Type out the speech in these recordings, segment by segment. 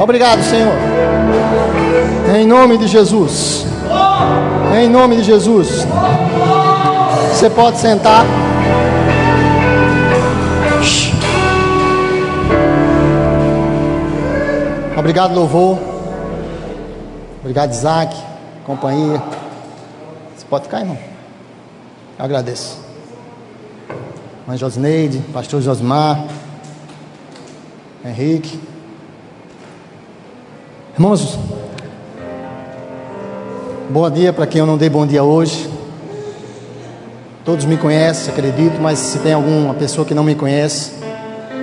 Obrigado, Senhor. Em nome de Jesus. Em nome de Jesus. Você pode sentar. Obrigado, louvor. Obrigado, Isaac, companhia. Você pode ficar, irmão? Eu agradeço. Mãe Josneide, pastor Josmar, Henrique. Irmãos, bom dia para quem eu não dei bom dia hoje. Todos me conhecem, acredito, mas se tem alguma pessoa que não me conhece,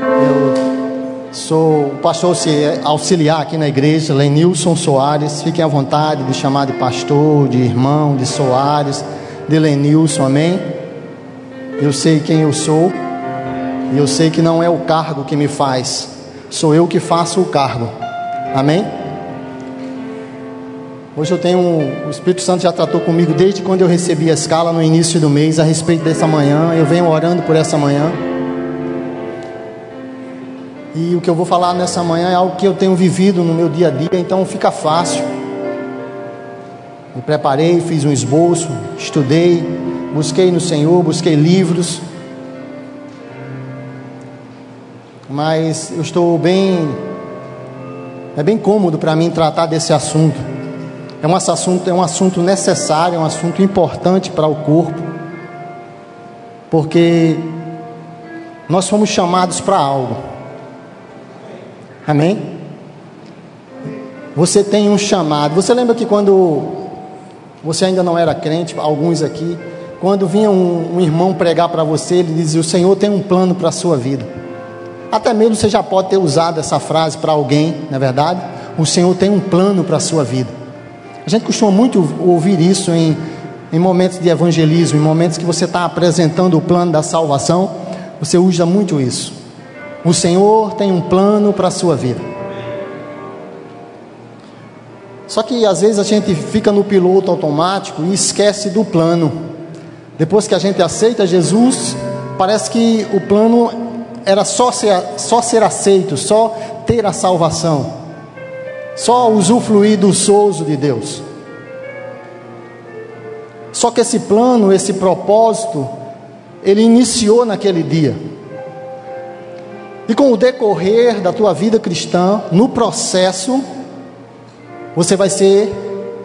eu sou o pastor auxiliar aqui na igreja, Lenilson Soares. Fiquem à vontade de chamar de pastor, de irmão, de Soares, de Lenilson, amém? Eu sei quem eu sou, e eu sei que não é o cargo que me faz, sou eu que faço o cargo, amém? Hoje eu tenho, o Espírito Santo já tratou comigo desde quando eu recebi a escala no início do mês a respeito dessa manhã. Eu venho orando por essa manhã. E o que eu vou falar nessa manhã é algo que eu tenho vivido no meu dia a dia, então fica fácil. Me preparei, fiz um esboço, estudei, busquei no Senhor, busquei livros. Mas eu estou bem, é bem cômodo para mim tratar desse assunto é um assunto, é um assunto necessário, é um assunto importante para o corpo, porque nós fomos chamados para algo. Amém? Você tem um chamado. Você lembra que quando você ainda não era crente, alguns aqui, quando vinha um, um irmão pregar para você, ele dizia: O Senhor tem um plano para a sua vida. Até mesmo você já pode ter usado essa frase para alguém, não é verdade? O Senhor tem um plano para a sua vida. A gente costuma muito ouvir isso em, em momentos de evangelismo, em momentos que você está apresentando o plano da salvação, você usa muito isso. O Senhor tem um plano para a sua vida. Só que às vezes a gente fica no piloto automático e esquece do plano. Depois que a gente aceita Jesus, parece que o plano era só ser, só ser aceito, só ter a salvação só usufruir do souzo de Deus. Só que esse plano, esse propósito, ele iniciou naquele dia. E com o decorrer da tua vida cristã, no processo, você vai ser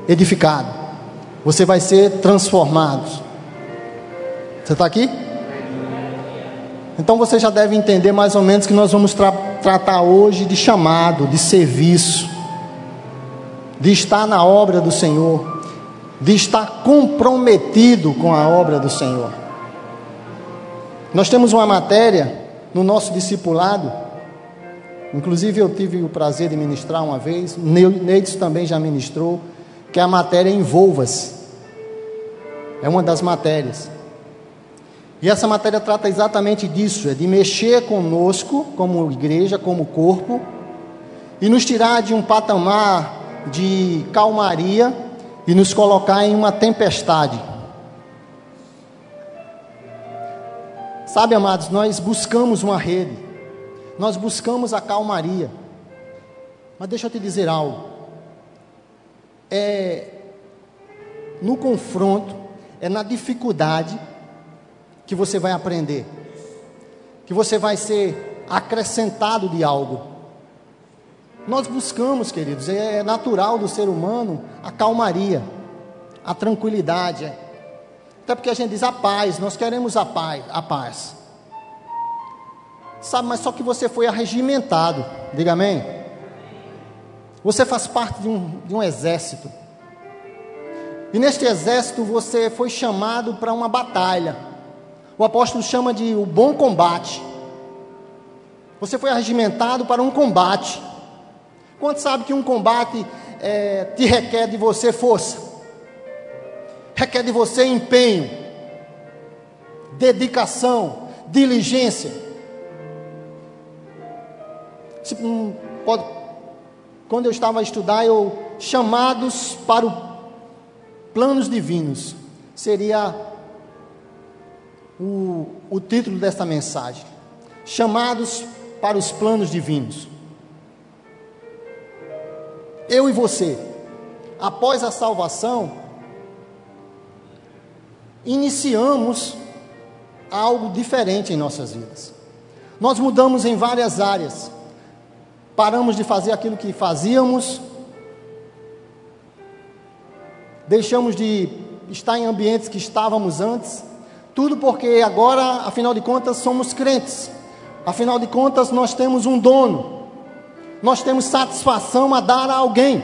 edificado, você vai ser transformado. Você está aqui? Então você já deve entender mais ou menos que nós vamos tra tratar hoje de chamado, de serviço de estar na obra do Senhor, de estar comprometido com a obra do Senhor. Nós temos uma matéria no nosso discipulado, inclusive eu tive o prazer de ministrar uma vez, Neides também já ministrou, que é a matéria Envolva-se. É uma das matérias. E essa matéria trata exatamente disso, é de mexer conosco, como igreja, como corpo, e nos tirar de um patamar de calmaria e nos colocar em uma tempestade. Sabe, amados, nós buscamos uma rede, nós buscamos a calmaria. Mas deixa eu te dizer algo. É no confronto, é na dificuldade que você vai aprender, que você vai ser acrescentado de algo. Nós buscamos, queridos, é natural do ser humano a calmaria, a tranquilidade. É. Até porque a gente diz a paz, nós queremos a paz, a paz. Sabe, mas só que você foi arregimentado, diga amém. Você faz parte de um, de um exército. E neste exército você foi chamado para uma batalha. O apóstolo chama de o bom combate. Você foi arregimentado para um combate. Quanto sabe que um combate é, te requer de você força, requer de você empenho, dedicação, diligência. Se, hum, pode, quando eu estava a estudar, eu chamados para o planos divinos seria o, o título desta mensagem. Chamados para os planos divinos. Eu e você, após a salvação, iniciamos algo diferente em nossas vidas. Nós mudamos em várias áreas. Paramos de fazer aquilo que fazíamos, deixamos de estar em ambientes que estávamos antes, tudo porque agora, afinal de contas, somos crentes. Afinal de contas, nós temos um dono. Nós temos satisfação a dar a alguém.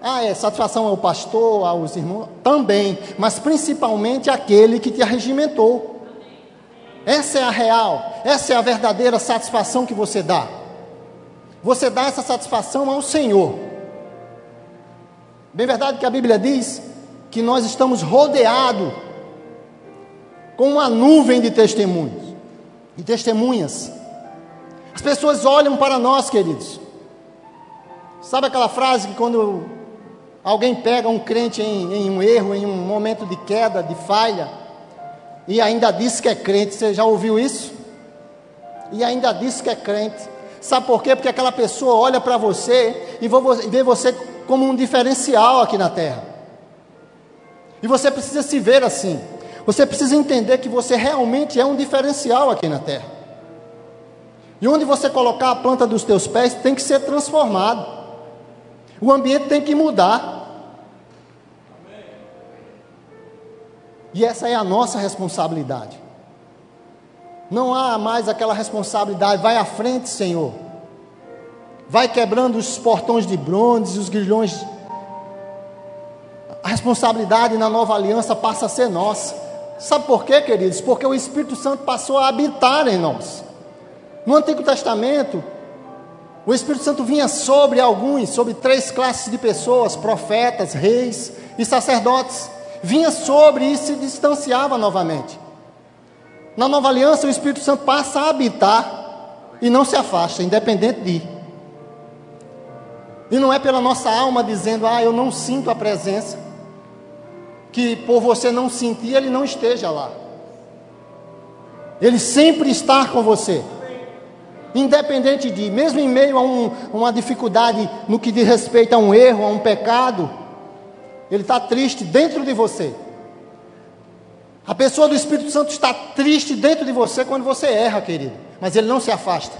Ah, é, satisfação ao pastor, aos irmãos, também, mas principalmente aquele que te arregimentou. Essa é a real, essa é a verdadeira satisfação que você dá. Você dá essa satisfação ao Senhor. Bem verdade que a Bíblia diz que nós estamos rodeados com uma nuvem de testemunhos e testemunhas. As pessoas olham para nós, queridos. Sabe aquela frase que quando alguém pega um crente em, em, um erro, em um momento de queda, de falha, e ainda diz que é crente, você já ouviu isso? E ainda diz que é crente. Sabe por quê? Porque aquela pessoa olha para você e vê você como um diferencial aqui na terra. E você precisa se ver assim. Você precisa entender que você realmente é um diferencial aqui na terra. E onde você colocar a planta dos teus pés tem que ser transformado. O ambiente tem que mudar. E essa é a nossa responsabilidade. Não há mais aquela responsabilidade, vai à frente, Senhor vai quebrando os portões de bronze, os grilhões. A responsabilidade na nova aliança passa a ser nossa. Sabe por quê, queridos? Porque o Espírito Santo passou a habitar em nós. No Antigo Testamento, o Espírito Santo vinha sobre alguns, sobre três classes de pessoas: profetas, reis e sacerdotes. Vinha sobre e se distanciava novamente. Na nova aliança, o Espírito Santo passa a habitar e não se afasta, independente de. E não é pela nossa alma dizendo, ah, eu não sinto a presença, que por você não sentir, ele não esteja lá. Ele sempre está com você. Independente de, mesmo em meio a um, uma dificuldade no que diz respeito a um erro, a um pecado, ele está triste dentro de você. A pessoa do Espírito Santo está triste dentro de você quando você erra, querido, mas ele não se afasta.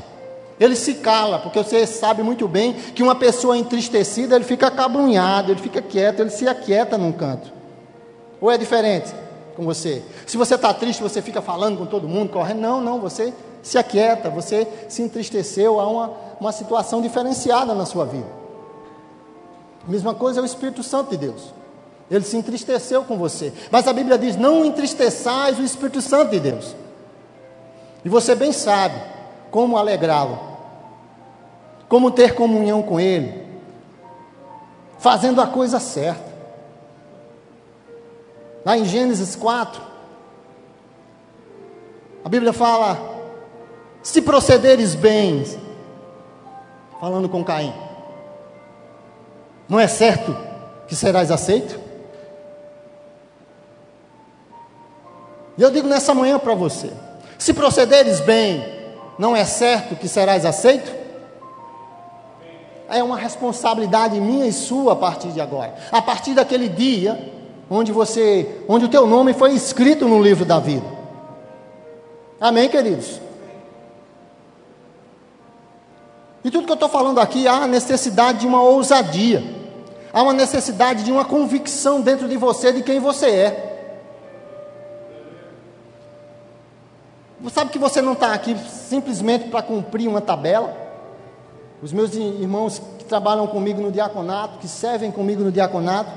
Ele se cala, porque você sabe muito bem que uma pessoa entristecida, ele fica acabrunhado, ele fica quieto, ele se aquieta num canto. Ou é diferente com você? Se você está triste, você fica falando com todo mundo, correndo. Não, não, você se aquieta, você se entristeceu, há uma, uma situação diferenciada na sua vida. Mesma coisa é o Espírito Santo de Deus. Ele se entristeceu com você. Mas a Bíblia diz: não entristeçais o Espírito Santo de Deus. E você bem sabe como alegrá-lo, como ter comunhão com Ele, fazendo a coisa certa. Lá em Gênesis 4, a Bíblia fala: se procederes bem, falando com Caim, não é certo que serás aceito? E eu digo nessa manhã para você: se procederes bem, não é certo que serás aceito? É uma responsabilidade minha e sua a partir de agora. A partir daquele dia onde você, onde o teu nome foi escrito no livro da vida. Amém, queridos? E tudo que eu estou falando aqui, há necessidade de uma ousadia, há uma necessidade de uma convicção dentro de você de quem você é. Sabe que você não está aqui simplesmente para cumprir uma tabela? Os meus irmãos que trabalham comigo no diaconato, que servem comigo no diaconato,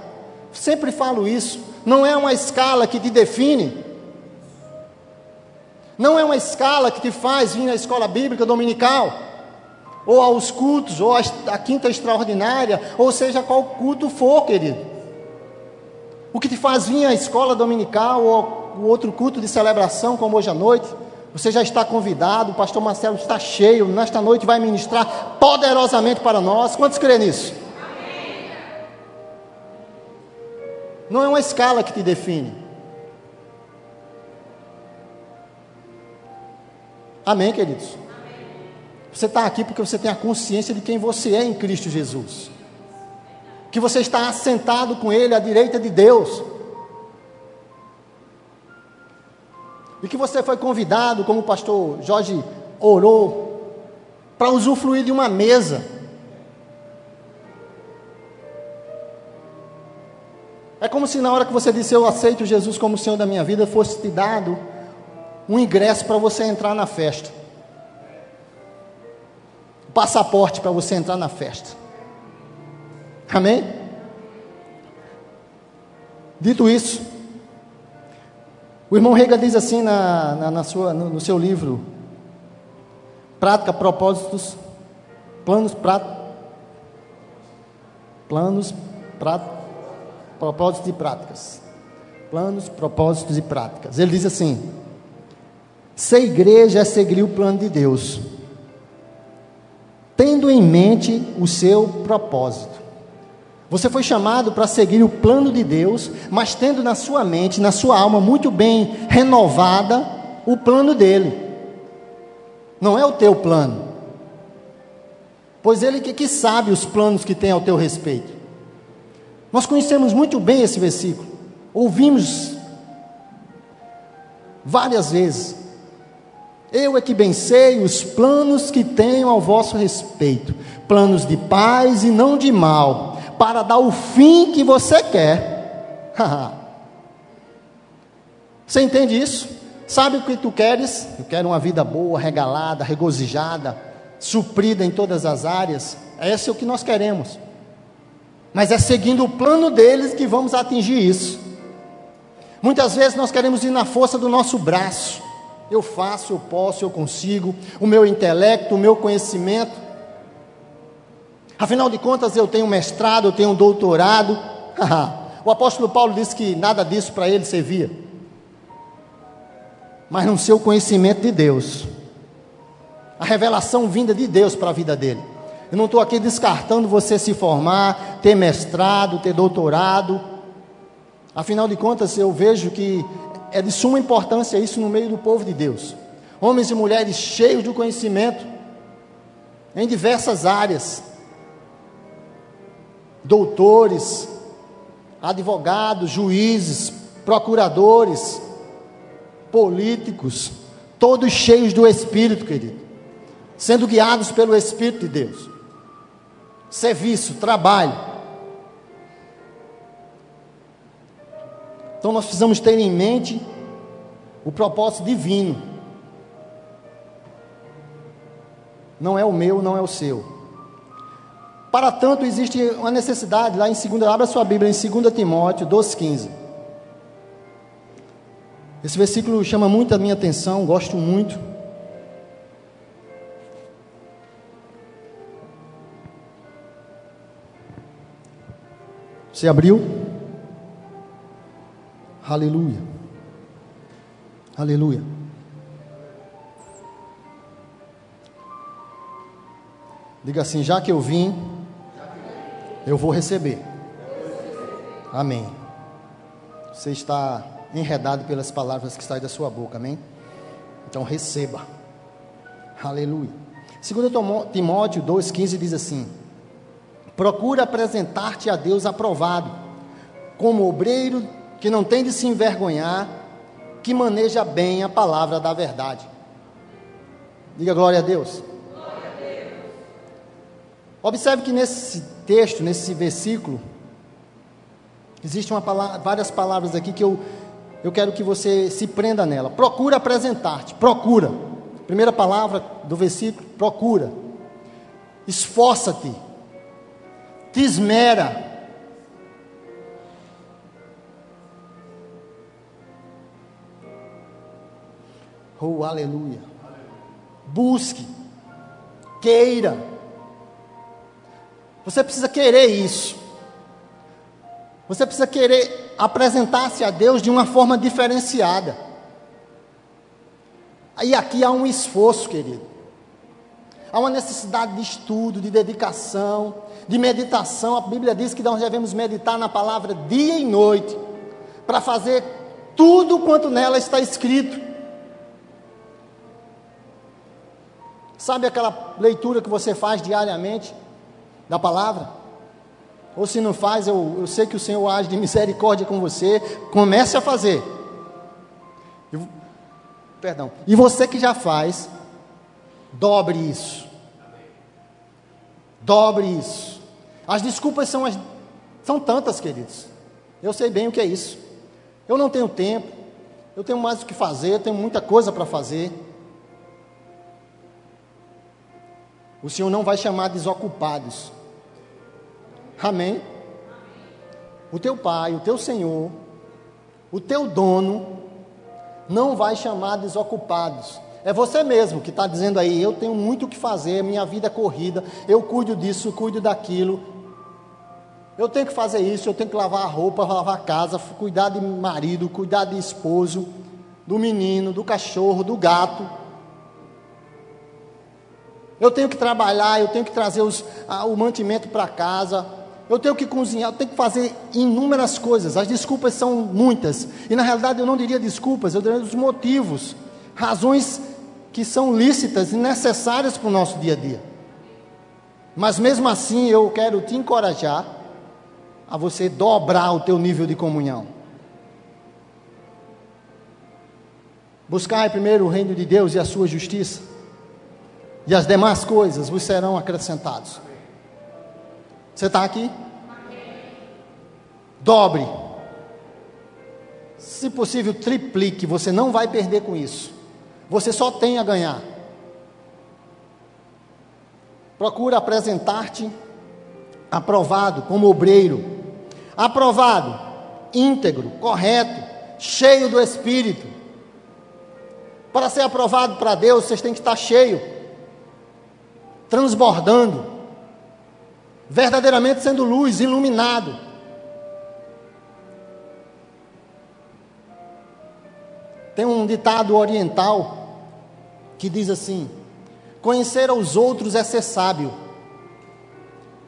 sempre falo isso. Não é uma escala que te define. Não é uma escala que te faz vir à escola bíblica dominical, ou aos cultos, ou à quinta extraordinária, ou seja, qual culto for, querido. O que te faz vir à escola dominical ou o outro culto de celebração, como hoje à noite, você já está convidado, o pastor Marcelo está cheio, nesta noite vai ministrar poderosamente para nós. Quantos creem nisso? Amém. Não é uma escala que te define. Amém, queridos? Você está aqui porque você tem a consciência de quem você é em Cristo Jesus. Que você está assentado com Ele à direita de Deus. E que você foi convidado, como o pastor Jorge orou, para usufruir de uma mesa. É como se na hora que você disse eu aceito Jesus como Senhor da minha vida, fosse te dado um ingresso para você entrar na festa. Passaporte para você entrar na festa. Amém? Dito isso, o irmão Rega diz assim na, na, na sua, no, no, seu livro, Prática, Propósitos, Planos, Prát, Planos, Prát, Propósitos e Práticas. Planos, Propósitos e Práticas. Ele diz assim: Ser igreja é seguir o plano de Deus, tendo em mente o seu propósito. Você foi chamado para seguir o plano de Deus, mas tendo na sua mente, na sua alma muito bem renovada o plano dele. Não é o teu plano. Pois ele que, que sabe os planos que tem ao teu respeito. Nós conhecemos muito bem esse versículo. Ouvimos várias vezes. Eu é que bem sei os planos que tenho ao vosso respeito, planos de paz e não de mal, para dar o fim que você quer. você entende isso? Sabe o que tu queres? Eu quero uma vida boa, regalada, regozijada, suprida em todas as áreas. Esse é o que nós queremos. Mas é seguindo o plano deles que vamos atingir isso. Muitas vezes nós queremos ir na força do nosso braço. Eu faço, eu posso, eu consigo, o meu intelecto, o meu conhecimento. Afinal de contas, eu tenho mestrado, eu tenho doutorado. o apóstolo Paulo disse que nada disso para ele servia. Mas no seu conhecimento de Deus, a revelação vinda de Deus para a vida dele. Eu não estou aqui descartando você se formar, ter mestrado, ter doutorado. Afinal de contas, eu vejo que é de suma importância isso no meio do povo de Deus. Homens e mulheres cheios de conhecimento em diversas áreas doutores, advogados, juízes, procuradores, políticos, todos cheios do Espírito, querido, sendo guiados pelo Espírito de Deus. Serviço, trabalho. Então nós precisamos ter em mente o propósito divino. Não é o meu, não é o seu. Para tanto, existe uma necessidade lá em 2, abra sua Bíblia em 2 Timóteo 12,15. Esse versículo chama muito a minha atenção, gosto muito. Você abriu? Aleluia. Aleluia. Diga assim: já que eu vim, eu vou receber. Amém. Você está enredado pelas palavras que saem da sua boca, amém? Então receba. Aleluia. 2 Timóteo 2,15 diz assim: Procura apresentar-te a Deus aprovado, como obreiro que não tem de se envergonhar, que maneja bem a palavra da verdade. Diga glória a Deus. Observe que nesse texto, nesse versículo, existem palavra, várias palavras aqui que eu, eu quero que você se prenda nela. Procura apresentar-te, procura. Primeira palavra do versículo, procura. Esforça-te, te esmera. Oh, aleluia. Busque, queira você precisa querer isso. Você precisa querer apresentar-se a Deus de uma forma diferenciada. Aí aqui há um esforço, querido. Há uma necessidade de estudo, de dedicação, de meditação. A Bíblia diz que nós devemos meditar na palavra dia e noite, para fazer tudo quanto nela está escrito. Sabe aquela leitura que você faz diariamente da palavra? Ou se não faz, eu, eu sei que o Senhor age de misericórdia com você. Comece a fazer. Eu, perdão. E você que já faz, dobre isso. Dobre isso. As desculpas são, as, são tantas, queridos. Eu sei bem o que é isso. Eu não tenho tempo. Eu tenho mais o que fazer. Eu tenho muita coisa para fazer. O Senhor não vai chamar desocupados. Amém? O teu pai, o teu Senhor, o teu dono, não vai chamar desocupados. É você mesmo que está dizendo aí: eu tenho muito o que fazer, minha vida é corrida, eu cuido disso, cuido daquilo. Eu tenho que fazer isso, eu tenho que lavar a roupa, lavar a casa, cuidar de marido, cuidar de esposo, do menino, do cachorro, do gato. Eu tenho que trabalhar, eu tenho que trazer os, o mantimento para casa, eu tenho que cozinhar, eu tenho que fazer inúmeras coisas. As desculpas são muitas. E na realidade eu não diria desculpas, eu diria os motivos, razões que são lícitas e necessárias para o nosso dia a dia. Mas mesmo assim eu quero te encorajar a você dobrar o teu nível de comunhão. Buscar primeiro o reino de Deus e a sua justiça, e as demais coisas vos serão acrescentados. Você está aqui? Dobre. Se possível, triplique. Você não vai perder com isso. Você só tem a ganhar. Procura apresentar-te aprovado como obreiro. Aprovado, íntegro, correto, cheio do Espírito. Para ser aprovado para Deus, vocês têm que estar cheio, transbordando verdadeiramente sendo luz, iluminado. Tem um ditado oriental que diz assim: Conhecer aos outros é ser sábio,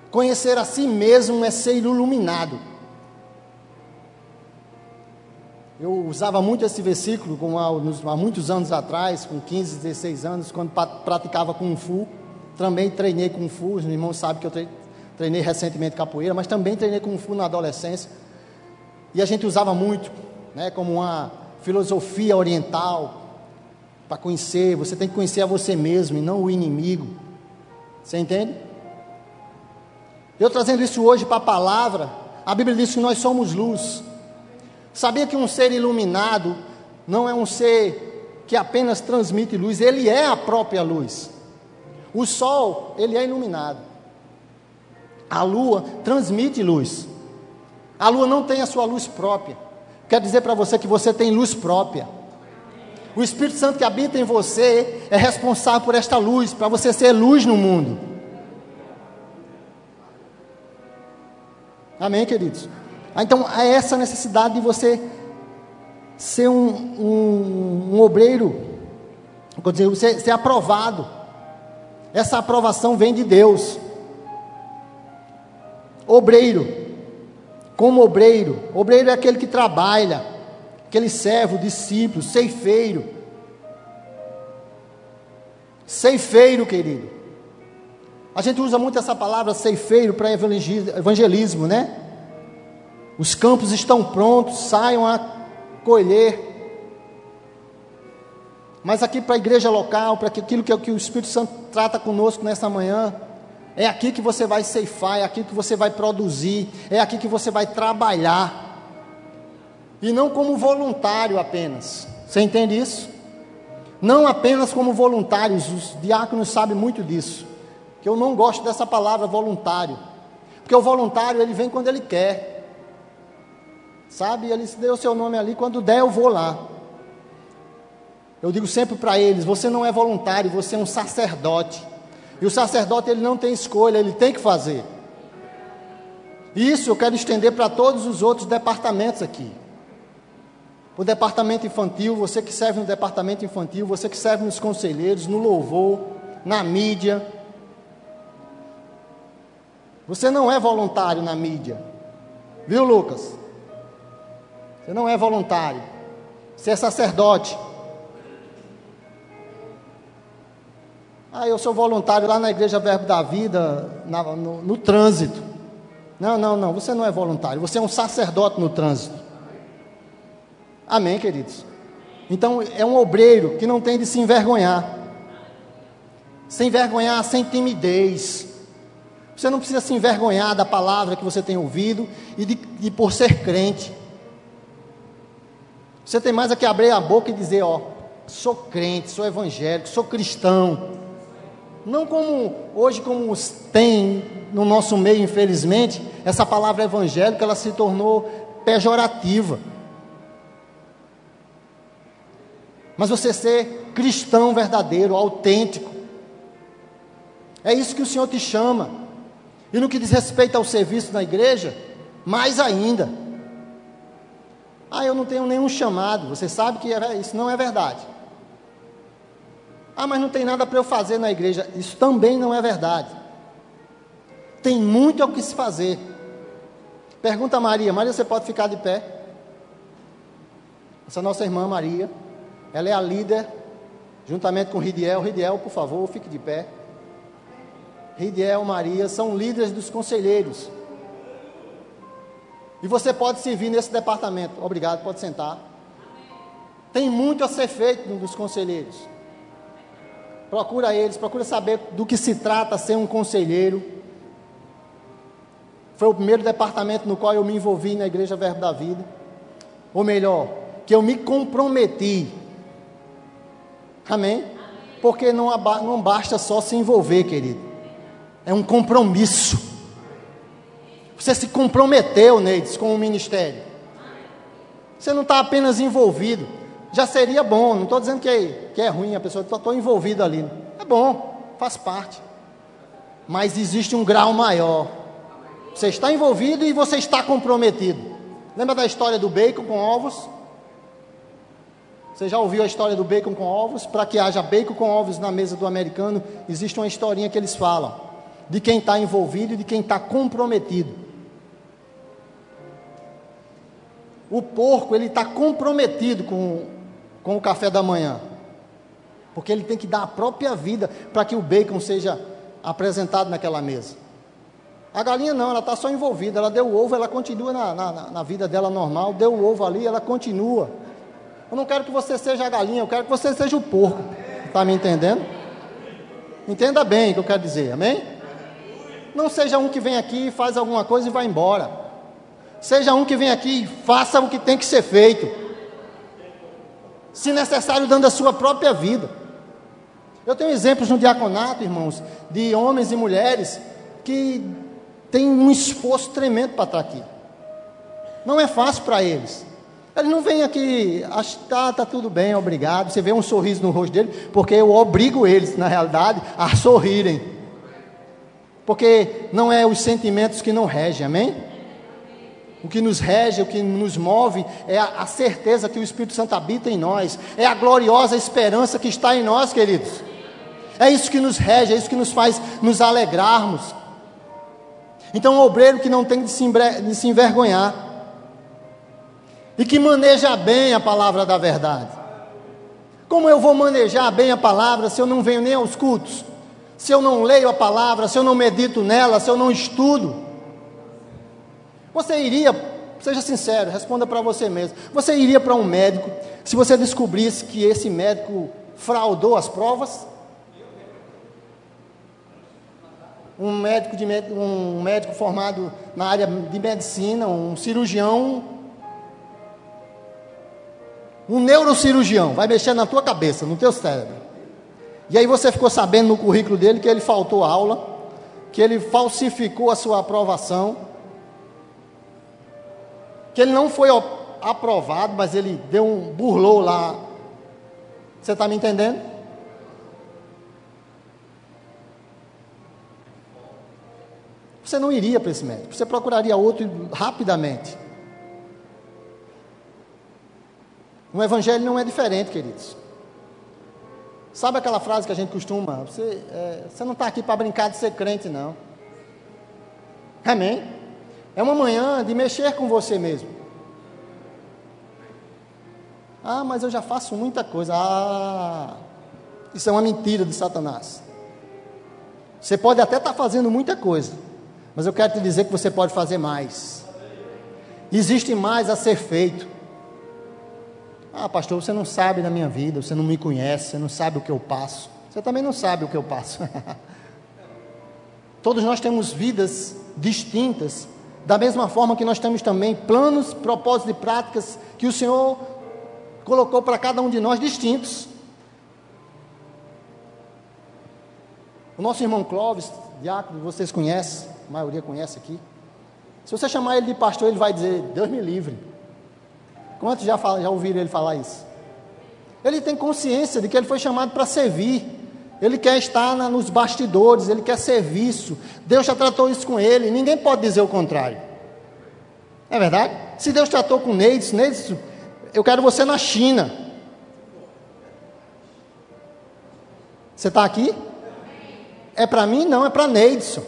conhecer a si mesmo é ser iluminado. Eu usava muito esse versículo há, muitos anos atrás, com 15, 16 anos, quando praticava Kung Fu. Também treinei Kung Fu, os irmãos sabem que eu Treinei recentemente capoeira, mas também treinei Kung Fu na adolescência. E a gente usava muito, né, como uma filosofia oriental para conhecer. Você tem que conhecer a você mesmo e não o inimigo. Você entende? Eu trazendo isso hoje para a palavra, a Bíblia diz que nós somos luz. Sabia que um ser iluminado não é um ser que apenas transmite luz, ele é a própria luz. O sol, ele é iluminado. A lua transmite luz. A lua não tem a sua luz própria. Quero dizer para você que você tem luz própria. O Espírito Santo que habita em você é responsável por esta luz, para você ser luz no mundo. Amém, queridos? Ah, então, é essa necessidade de você ser um, um, um obreiro, quer dizer, ser, ser aprovado. Essa aprovação vem de Deus. Obreiro, como obreiro, obreiro é aquele que trabalha, aquele servo, discípulo, ceifeiro. Ceifeiro, querido. A gente usa muito essa palavra ceifeiro para evangelismo, né? Os campos estão prontos, saiam a colher. Mas aqui para a igreja local, para aquilo que, que o Espírito Santo trata conosco nessa manhã, é aqui que você vai ceifar, é aqui que você vai produzir, é aqui que você vai trabalhar. E não como voluntário apenas. Você entende isso? Não apenas como voluntários, os diáconos sabem muito disso. Que eu não gosto dessa palavra voluntário. Porque o voluntário ele vem quando ele quer. Sabe? Ele deu o seu nome ali, quando der eu vou lá. Eu digo sempre para eles: você não é voluntário, você é um sacerdote. E o sacerdote ele não tem escolha, ele tem que fazer. Isso eu quero estender para todos os outros departamentos aqui. O departamento infantil, você que serve no departamento infantil, você que serve nos conselheiros, no louvor, na mídia. Você não é voluntário na mídia. Viu, Lucas? Você não é voluntário. Você é sacerdote. Ah, eu sou voluntário lá na Igreja Verbo da Vida, na, no, no trânsito. Não, não, não, você não é voluntário, você é um sacerdote no trânsito. Amém, queridos? Então, é um obreiro que não tem de se envergonhar. Sem envergonhar, sem timidez. Você não precisa se envergonhar da palavra que você tem ouvido e de, de por ser crente. Você tem mais a que abrir a boca e dizer: Ó, sou crente, sou evangélico, sou cristão. Não como hoje, como tem no nosso meio, infelizmente, essa palavra evangélica ela se tornou pejorativa. Mas você ser cristão verdadeiro, autêntico. É isso que o Senhor te chama. E no que diz respeito ao serviço na igreja, mais ainda. Ah, eu não tenho nenhum chamado. Você sabe que isso não é verdade. Ah, mas não tem nada para eu fazer na igreja. Isso também não é verdade. Tem muito ao que se fazer. Pergunta a Maria: Maria, você pode ficar de pé? Essa nossa irmã Maria, ela é a líder, juntamente com Ridiel. Ridiel, por favor, fique de pé. Ridiel, Maria, são líderes dos conselheiros. E você pode servir nesse departamento. Obrigado, pode sentar. Tem muito a ser feito dos conselheiros. Procura eles, procura saber do que se trata ser um conselheiro. Foi o primeiro departamento no qual eu me envolvi na Igreja Verbo da Vida. Ou melhor, que eu me comprometi. Amém? Porque não, não basta só se envolver, querido. É um compromisso. Você se comprometeu, Neides, com o ministério. Você não está apenas envolvido já seria bom. Não estou dizendo que é, que é ruim a pessoa, estou envolvido ali. É bom, faz parte. Mas existe um grau maior. Você está envolvido e você está comprometido. Lembra da história do bacon com ovos? Você já ouviu a história do bacon com ovos? Para que haja bacon com ovos na mesa do americano, existe uma historinha que eles falam de quem está envolvido e de quem está comprometido. O porco ele está comprometido com com o café da manhã. Porque ele tem que dar a própria vida para que o bacon seja apresentado naquela mesa. A galinha não, ela está só envolvida, ela deu o ovo, ela continua na, na, na, vida dela normal, deu o ovo ali, ela continua. Eu não quero que você seja a galinha, eu quero que você seja o porco. Está me entendendo? Entenda bem o que eu quero dizer, amém? Não seja um que vem aqui, faz alguma coisa e vai embora. Seja um que vem aqui faça o que tem que ser feito se necessário, dando a sua própria vida. Eu tenho exemplos no diaconato, irmãos, de homens e mulheres que têm um esforço tremendo para estar aqui. Não é fácil para eles. Eles não vêm aqui, acho que tá, tá tudo bem, obrigado. Você vê um sorriso no rosto dele, porque eu obrigo eles, na realidade, a sorrirem. Porque não é os sentimentos que não regem, amém? O que nos rege, o que nos move é a, certeza que o Espírito Santo habita em nós, é a gloriosa esperança que está em nós, queridos. É isso que nos rege, é isso que nos faz nos alegrarmos. Então, um obreiro que não tem de se, de se envergonhar e que maneja bem a palavra da verdade. Como eu vou manejar bem a palavra se eu não venho nem aos cultos? Se eu não leio a palavra, se eu não medito nela, se eu não estudo? Você iria, seja sincero, responda para você mesmo. Você iria para um médico se você descobrisse que esse médico fraudou as provas? Um médico, de, um médico formado na área de medicina, um cirurgião, um neurocirurgião, vai mexer na tua cabeça, no teu cérebro. E aí você ficou sabendo no currículo dele que ele faltou aula, que ele falsificou a sua aprovação que ele não foi aprovado, mas ele deu um burlou lá. Você está me entendendo? Você não iria para esse médico, você procuraria outro rapidamente. No Evangelho não é diferente, queridos. Sabe aquela frase que a gente costuma? Você, é, você não está aqui para brincar de ser crente, não. Amém? É uma manhã de mexer com você mesmo. Ah, mas eu já faço muita coisa. Ah, isso é uma mentira de Satanás. Você pode até estar tá fazendo muita coisa, mas eu quero te dizer que você pode fazer mais. Existe mais a ser feito. Ah, pastor, você não sabe da minha vida, você não me conhece, você não sabe o que eu passo. Você também não sabe o que eu passo. Todos nós temos vidas distintas, da mesma forma que nós temos também planos, propósitos e práticas que o Senhor colocou para cada um de nós distintos. O nosso irmão Clóvis, diácono, vocês conhecem, a maioria conhece aqui. Se você chamar ele de pastor, ele vai dizer: Deus me livre. Quantos já, fala, já ouviram ele falar isso? Ele tem consciência de que ele foi chamado para servir. Ele quer estar na, nos bastidores, ele quer serviço. Deus já tratou isso com ele, ninguém pode dizer o contrário. É verdade? Se Deus tratou com Neides, Neides, eu quero você na China. Você está aqui? É para mim? Não, é para Neidson.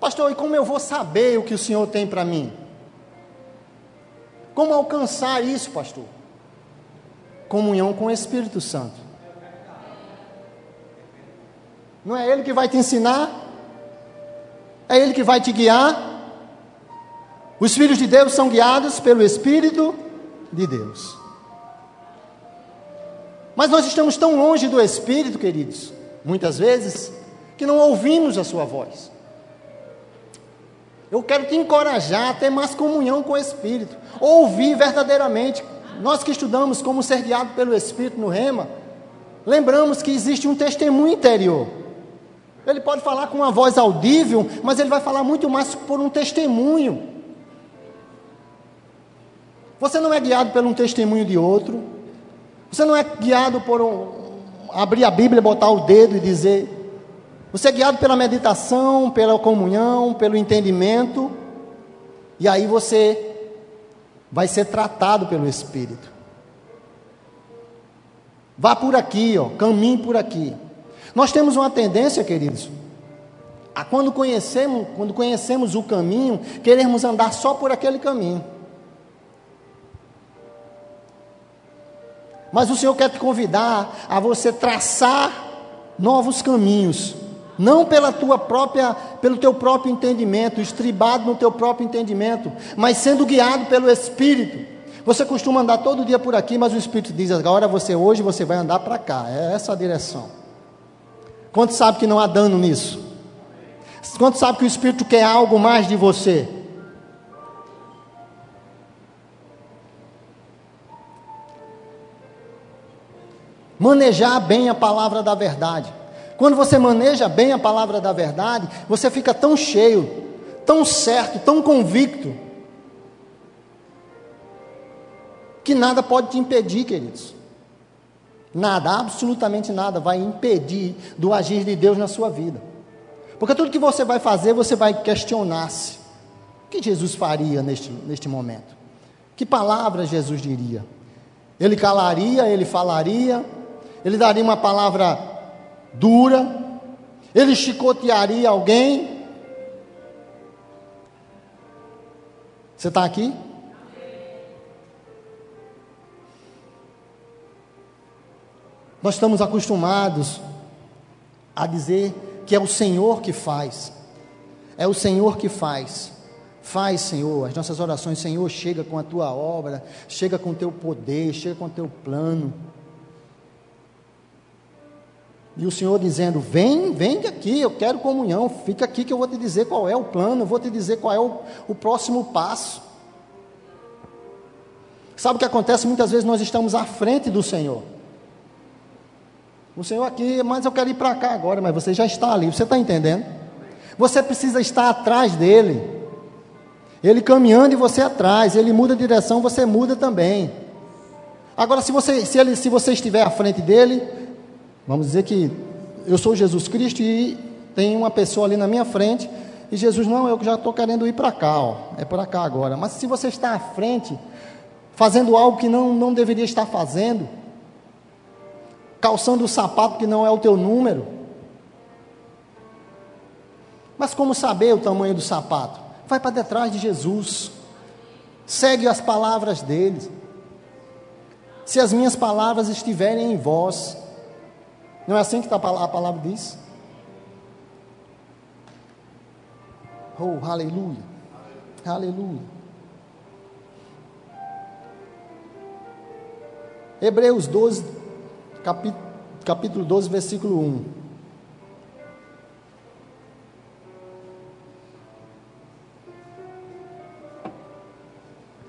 Pastor, e como eu vou saber o que o Senhor tem para mim? Como alcançar isso, pastor? Comunhão com o Espírito Santo. Não é Ele que vai te ensinar? É Ele que vai te guiar? Os filhos de Deus são guiados pelo Espírito de Deus. Mas nós estamos tão longe do Espírito, queridos, muitas vezes, que não ouvimos a Sua voz. Eu quero te encorajar a ter mais comunhão com o Espírito, ouvir verdadeiramente. Nós que estudamos como ser guiado pelo Espírito no Rema, lembramos que existe um testemunho interior. Ele pode falar com uma voz audível, mas ele vai falar muito mais por um testemunho. Você não é guiado por um testemunho de outro. Você não é guiado por um, abrir a Bíblia, botar o dedo e dizer. Você é guiado pela meditação, pela comunhão, pelo entendimento. E aí você vai ser tratado pelo Espírito. Vá por aqui, ó, caminhe por aqui. Nós temos uma tendência, queridos, a quando conhecemos, quando conhecemos o caminho, queremos andar só por aquele caminho. Mas o Senhor quer te convidar a você traçar novos caminhos, não pela tua própria, pelo teu próprio entendimento, estribado no teu próprio entendimento, mas sendo guiado pelo Espírito. Você costuma andar todo dia por aqui, mas o Espírito diz: agora você hoje você vai andar para cá. É essa a direção. Quantos sabe que não há dano nisso? Quantos sabe que o Espírito quer algo mais de você? Manejar bem a palavra da verdade. Quando você maneja bem a palavra da verdade, você fica tão cheio, tão certo, tão convicto, que nada pode te impedir, queridos. Nada, absolutamente nada vai impedir do agir de Deus na sua vida. Porque tudo que você vai fazer, você vai questionar-se. O que Jesus faria neste, neste momento? Que palavras Jesus diria? Ele calaria, ele falaria, ele daria uma palavra dura, ele chicotearia alguém. Você está aqui? Nós estamos acostumados a dizer que é o Senhor que faz. É o Senhor que faz. Faz, Senhor, as nossas orações, Senhor, chega com a tua obra, chega com o teu poder, chega com o teu plano. E o Senhor dizendo: Vem, vem aqui, eu quero comunhão, fica aqui que eu vou te dizer qual é o plano, eu vou te dizer qual é o, o próximo passo. Sabe o que acontece? Muitas vezes nós estamos à frente do Senhor. O Senhor aqui, mas eu quero ir para cá agora, mas você já está ali, você está entendendo? Você precisa estar atrás dele. Ele caminhando e você atrás, ele muda a direção, você muda também. Agora, se você, se, ele, se você estiver à frente dele, Vamos dizer que eu sou Jesus Cristo e tem uma pessoa ali na minha frente e Jesus, não, eu já estou querendo ir para cá, ó, é para cá agora. Mas se você está à frente, fazendo algo que não, não deveria estar fazendo, calçando o sapato que não é o teu número, mas como saber o tamanho do sapato? Vai para detrás de Jesus, segue as palavras dele. Se as minhas palavras estiverem em vós, Não é assim que tá a palavra diz? Oh, aleluia. Aleluia. Hebreus 12, capítulo, capítulo 12, versículo 1.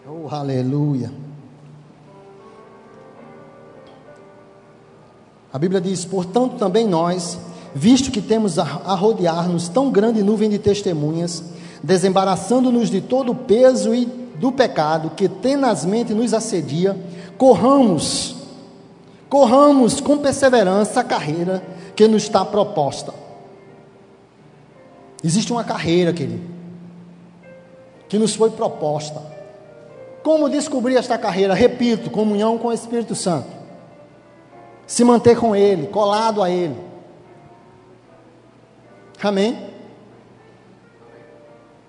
Oh, aleluia. A Bíblia diz: Portanto, também nós, visto que temos a rodear-nos tão grande nuvem de testemunhas, desembaraçando-nos de todo o peso e do pecado que tenazmente nos assedia, corramos, corramos com perseverança a carreira que nos está proposta. Existe uma carreira, querido, que nos foi proposta. Como descobrir esta carreira? Repito, comunhão com o Espírito Santo. Se manter com Ele, colado a Ele. Amém?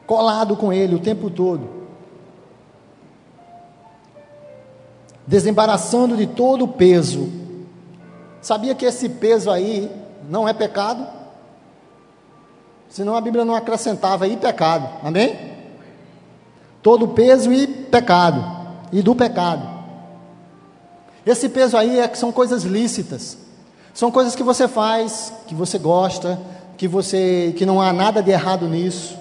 Colado com Ele o tempo todo. Desembaraçando de todo o peso. Sabia que esse peso aí não é pecado? Senão a Bíblia não acrescentava aí pecado. Amém? Todo peso e pecado. E do pecado. Esse peso aí é que são coisas lícitas. São coisas que você faz, que você gosta, que você que não há nada de errado nisso,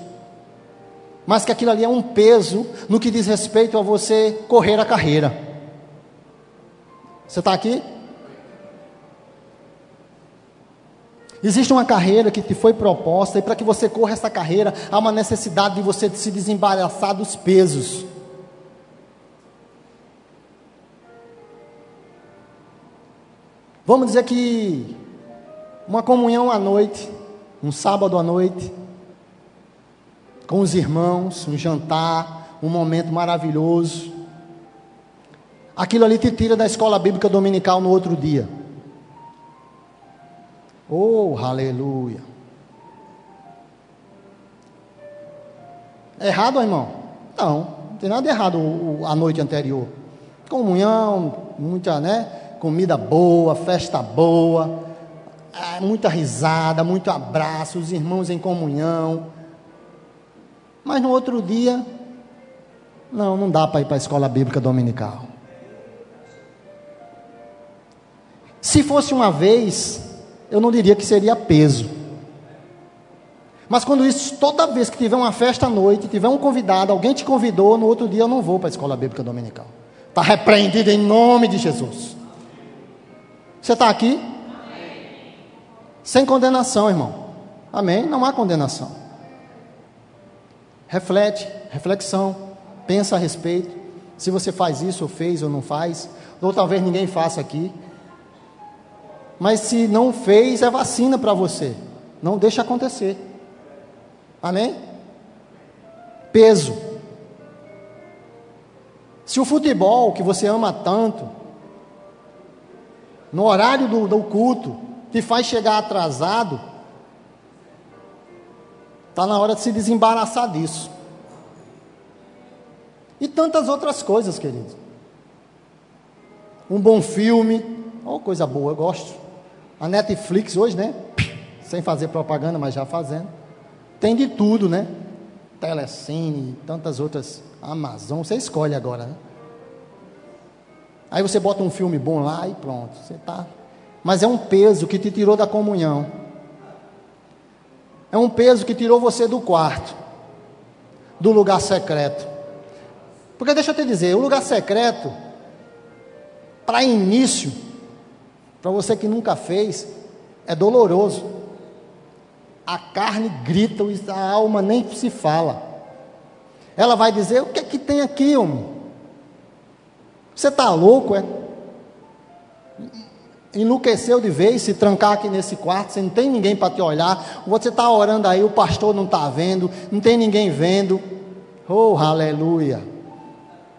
mas que aquilo ali é um peso no que diz respeito a você correr a carreira. Você está aqui? Existe uma carreira que te foi proposta, e para que você corra essa carreira, há uma necessidade de você se desembaraçar dos pesos. Vamos dizer que uma comunhão à noite, um sábado à noite, com os irmãos, um jantar, um momento maravilhoso. Aquilo ali te tira da escola bíblica dominical no outro dia. Oh, aleluia. É errado, irmão? Não, não tem nada errado a noite anterior. Comunhão, muita, né? Comida boa, festa boa, ah, muita risada, muito abraço, os irmãos em comunhão. Mas no outro dia, não, não dá para ir para a escola bíblica dominical. Se fosse uma vez, eu não diria que seria peso. Mas quando isso, toda vez que tiver uma festa à noite, tiver um convidado, alguém te convidou, no outro dia eu não vou para a escola bíblica dominical. Está repreendido em nome de Jesus. Você está aqui? Sem condenação, irmão. Amém? Não há condenação. Reflete, reflexão, pensa a respeito. Se você faz isso, ou fez, ou não faz. Ou talvez ninguém faça aqui. Mas se não fez, é vacina para você. Não deixa acontecer. Amém? Peso. Se o futebol que você ama tanto, no horário do, do culto, te faz chegar atrasado, está na hora de se desembaraçar disso. E tantas outras coisas, queridos. Um bom filme, oh, coisa boa, eu gosto. A Netflix hoje, né? Sem fazer propaganda, mas já fazendo. Tem de tudo, né? Telecine, tantas outras. Amazon, você escolhe agora, né? Aí você bota um filme bom lá e pronto, você está mas é um peso que te tirou da comunhão. É um peso que tirou você do quarto, do lugar secreto. Porque deixa eu te dizer, o lugar secreto, para início, para você que nunca fez, é doloroso. A carne grita, a alma nem se fala. Ela vai dizer: O que é que tem aqui, homem? Você está louco, é? enlouqueceu de vez, se trancar aqui nesse quarto, você não tem ninguém para te olhar, você está orando aí, o pastor não está vendo, não tem ninguém vendo. Oh, aleluia!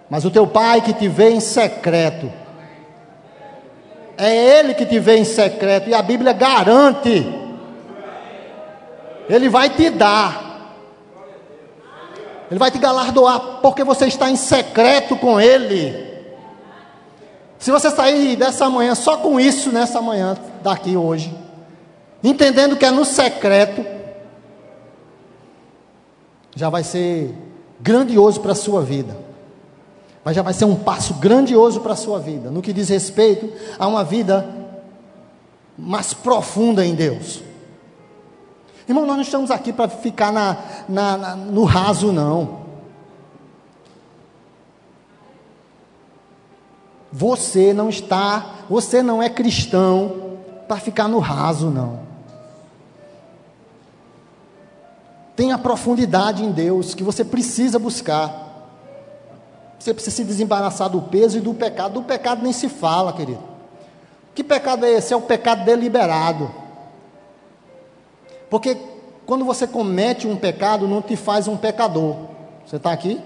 Mas o teu pai que te vê em secreto, é ele que te vê em secreto, e a Bíblia garante, ele vai te dar, ele vai te galardoar, porque você está em secreto com ele. Se você sair dessa manhã só com isso nessa manhã, daqui hoje, entendendo que é no secreto, já vai ser grandioso para a sua vida. Mas já vai ser um passo grandioso para a sua vida, no que diz respeito a uma vida mais profunda em Deus. Irmão, nós não estamos aqui para ficar na, na, na, no raso, não. Você não está, você não é cristão para ficar no raso, não. Tem a profundidade em Deus que você precisa buscar. Você precisa se desembaraçar do peso e do pecado. Do pecado nem se fala, querido. Que pecado é esse? É o pecado deliberado. Porque quando você comete um pecado, não te faz um pecador. Você está aqui?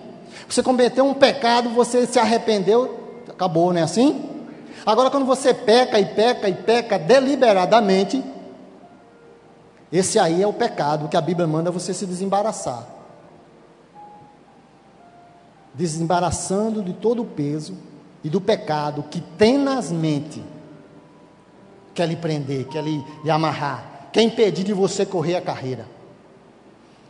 Você cometeu um pecado, você se arrependeu, acabou, não é assim? Agora, quando você peca e peca e peca deliberadamente, esse aí é o pecado que a Bíblia manda você se desembaraçar. Desembaraçando de todo o peso e do pecado que tenazmente quer lhe prender, quer lhe, lhe amarrar quer impedir de você correr a carreira.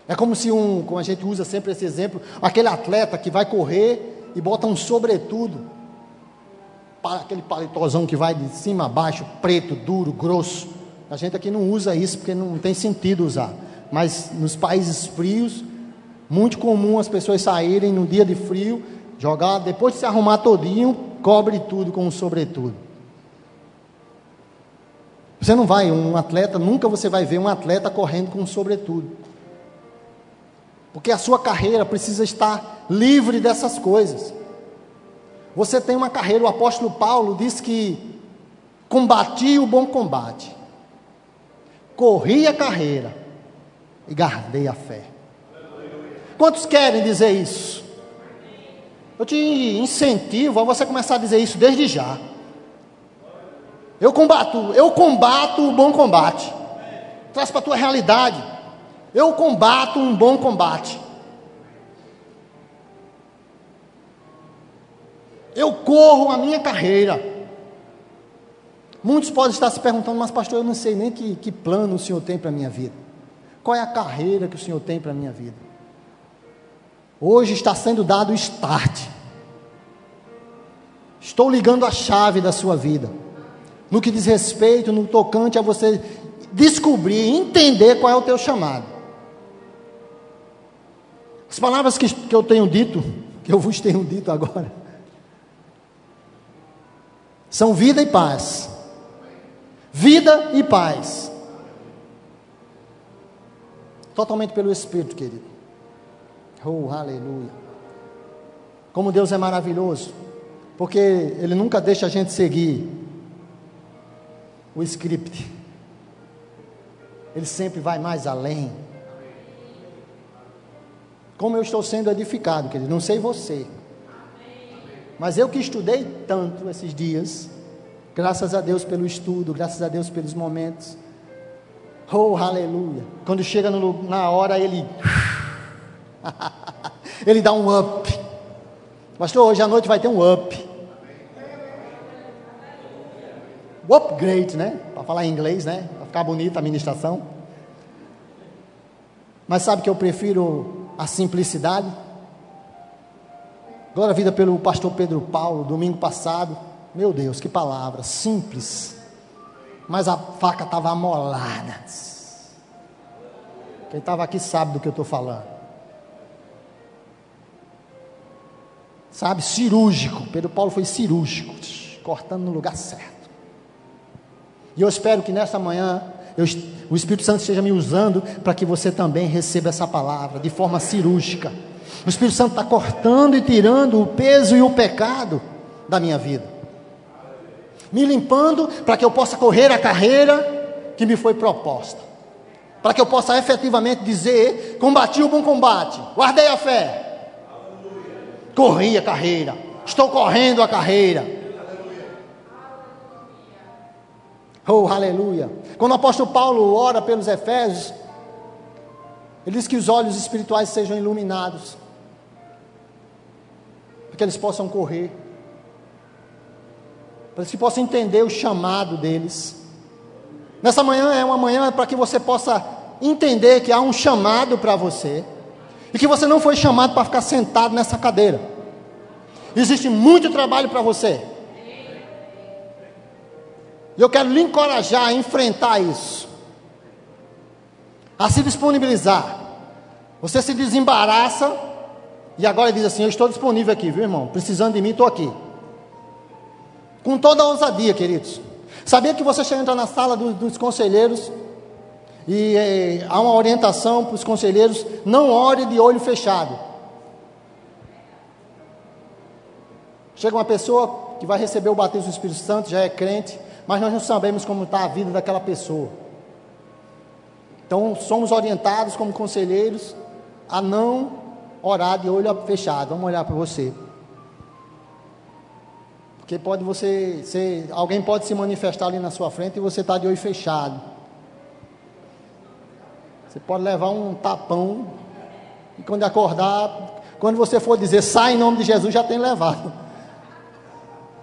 É como se um, como a gente usa sempre esse exemplo, aquele atleta que vai correr e bota um sobretudo, aquele paletózão que vai de cima a baixo, preto, duro, grosso. A gente aqui não usa isso porque não tem sentido usar. Mas nos países frios, muito comum as pessoas saírem no dia de frio, jogar, depois de se arrumar todinho, cobre tudo com um sobretudo. Você não vai, um atleta, nunca você vai ver um atleta correndo com um sobretudo. Porque a sua carreira precisa estar livre dessas coisas. Você tem uma carreira, o apóstolo Paulo diz que combati o bom combate, corri a carreira e guardei a fé. Quantos querem dizer isso? Eu te incentivo a você começar a dizer isso desde já. Eu combato, eu combato o bom combate. Traz para a tua realidade. Eu combato um bom combate. Eu corro a minha carreira. Muitos podem estar se perguntando, mas pastor, eu não sei nem que, que plano o Senhor tem para a minha vida. Qual é a carreira que o Senhor tem para a minha vida? Hoje está sendo dado o start. Estou ligando a chave da sua vida no que diz respeito, no tocante a você descobrir, entender qual é o teu chamado. As palavras que, que eu tenho dito, que eu vos tenho dito agora, são vida e paz. Vida e paz. Totalmente pelo Espírito, querido. Oh, aleluia. Como Deus é maravilhoso. Porque Ele nunca deixa a gente seguir o script. Ele sempre vai mais além. Como eu estou sendo edificado, querido, não sei você. Mas eu que estudei tanto esses dias, graças a Deus pelo estudo, graças a Deus pelos momentos. Oh, aleluia. Quando chega no, na hora, ele. ele dá um up. Pastor, hoje à noite vai ter um up. upgrade, né? Para falar em inglês, né? Para ficar bonita a ministração. Mas sabe que eu prefiro a simplicidade? Glória a vida pelo pastor Pedro Paulo, domingo passado. Meu Deus, que palavra, simples. Mas a faca estava amolada. Quem estava aqui sabe do que eu estou falando. Sabe, cirúrgico. Pedro Paulo foi cirúrgico, cortando no lugar certo. E eu espero que nesta manhã eu, o Espírito Santo esteja me usando para que você também receba essa palavra de forma cirúrgica. O Espírito Santo está cortando e tirando o peso e o pecado da minha vida, me limpando para que eu possa correr a carreira que me foi proposta, para que eu possa efetivamente dizer: combati o bom combate, guardei a fé, corri a carreira, estou correndo a carreira Oh, aleluia. Quando o apóstolo Paulo ora pelos Efésios, ele diz que os olhos espirituais sejam iluminados, para que eles possam correr. para que possa entender o chamado deles. Nessa manhã é uma manhã para que você possa entender que há um chamado para você e que você não foi chamado para ficar sentado nessa cadeira. Existe muito trabalho para você. E eu quero lhe encorajar a enfrentar isso, a se disponibilizar. Você se desembaraça e agora diz assim: Eu estou disponível aqui, viu irmão? Precisando de mim, estou aqui. Com toda a ousadia, queridos. Sabia que você entra na sala do, dos conselheiros e é, há uma orientação para os conselheiros: não ore de olho fechado. Chega uma pessoa que vai receber o batismo do Espírito Santo, já é crente, mas nós não sabemos como está a vida daquela pessoa. Então, somos orientados como conselheiros a não orar de olho fechado. Vamos olhar para você. Porque pode você ser, alguém pode se manifestar ali na sua frente e você está de olho fechado. Você pode levar um tapão e quando acordar, quando você for dizer sai em nome de Jesus, já tem levado.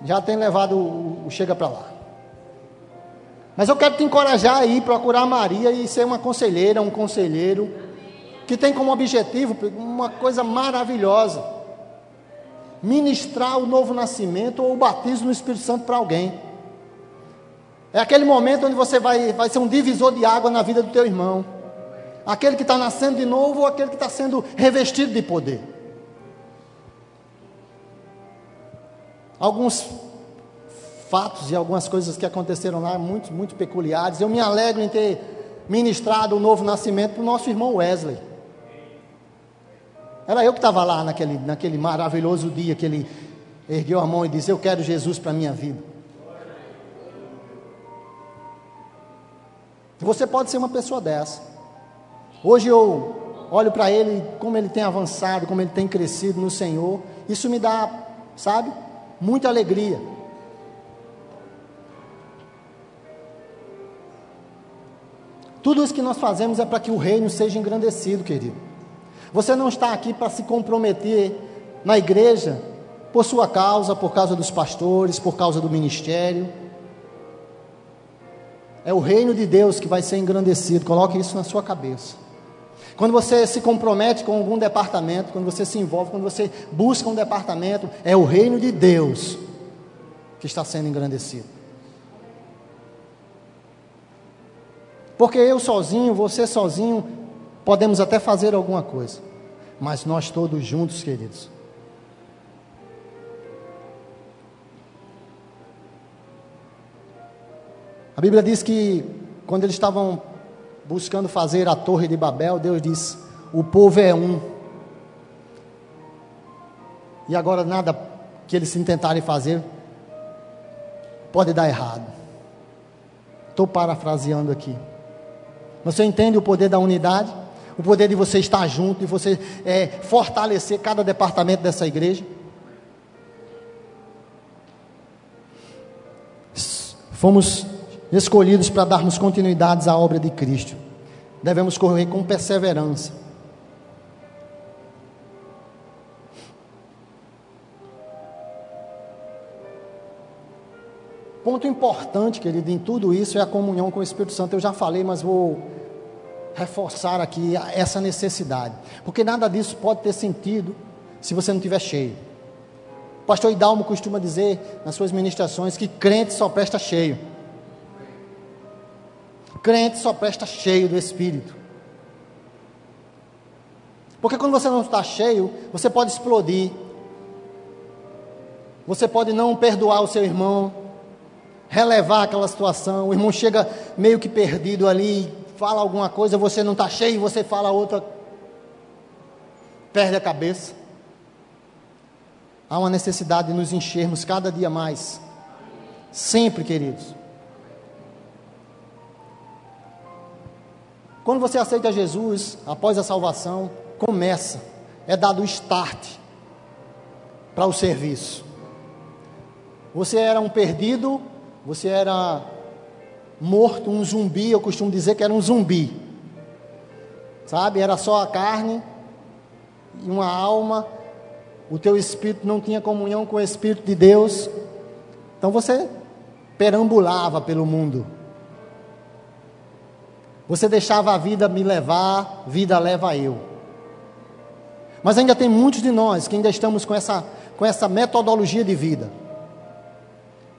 Já tem levado o, o chega para lá. Mas eu quero te encorajar a ir procurar Maria e ser uma conselheira, um conselheiro, que tem como objetivo uma coisa maravilhosa: ministrar o novo nascimento ou o batismo no Espírito Santo para alguém. É aquele momento onde você vai, vai ser um divisor de água na vida do teu irmão. Aquele que está nascendo de novo ou aquele que está sendo revestido de poder. Alguns fatos e algumas coisas que aconteceram lá, muito, muito peculiares. Eu me alegro em ter ministrado o novo nascimento para o nosso irmão Wesley. Era eu que estava lá naquele, naquele maravilhoso dia que ele ergueu a mão e disse: Eu quero Jesus para a minha vida. Você pode ser uma pessoa dessa. Hoje eu olho para ele, como ele tem avançado, como ele tem crescido no Senhor. Isso me dá, sabe, muita alegria. Tudo isso que nós fazemos é para que o reino seja engrandecido, querido. Você não está aqui para se comprometer na igreja por sua causa, por causa dos pastores, por causa do ministério. É o reino de Deus que vai ser engrandecido. Coloque isso na sua cabeça. Quando você se compromete com algum departamento, quando você se envolve, quando você busca um departamento, é o reino de Deus que está sendo engrandecido. Porque eu sozinho, você sozinho, podemos até fazer alguma coisa, mas nós todos juntos, queridos. A Bíblia diz que quando eles estavam buscando fazer a Torre de Babel, Deus diz: o povo é um. E agora nada que eles tentarem fazer pode dar errado. Estou parafraseando aqui. Você entende o poder da unidade? O poder de você estar junto, de você é, fortalecer cada departamento dessa igreja? Fomos escolhidos para darmos continuidades à obra de Cristo. Devemos correr com perseverança. Ponto importante, querido, em tudo isso é a comunhão com o Espírito Santo. Eu já falei, mas vou reforçar aqui essa necessidade. Porque nada disso pode ter sentido se você não estiver cheio. O pastor Hidalmo costuma dizer nas suas ministrações que crente só presta cheio. Crente só presta cheio do Espírito. Porque quando você não está cheio, você pode explodir. Você pode não perdoar o seu irmão, relevar aquela situação. O irmão chega meio que perdido ali, fala alguma coisa, você não está cheio, você fala outra, perde a cabeça. Há uma necessidade de nos enchermos cada dia mais. Sempre, queridos. Quando você aceita Jesus, após a salvação, começa, é dado o start para o serviço. Você era um perdido, você era morto, um zumbi, eu costumo dizer que era um zumbi. Sabe? Era só a carne e uma alma. O teu espírito não tinha comunhão com o espírito de Deus. Então você perambulava pelo mundo. Você deixava a vida me levar, vida leva eu. Mas ainda tem muitos de nós que ainda estamos com essa, com essa metodologia de vida.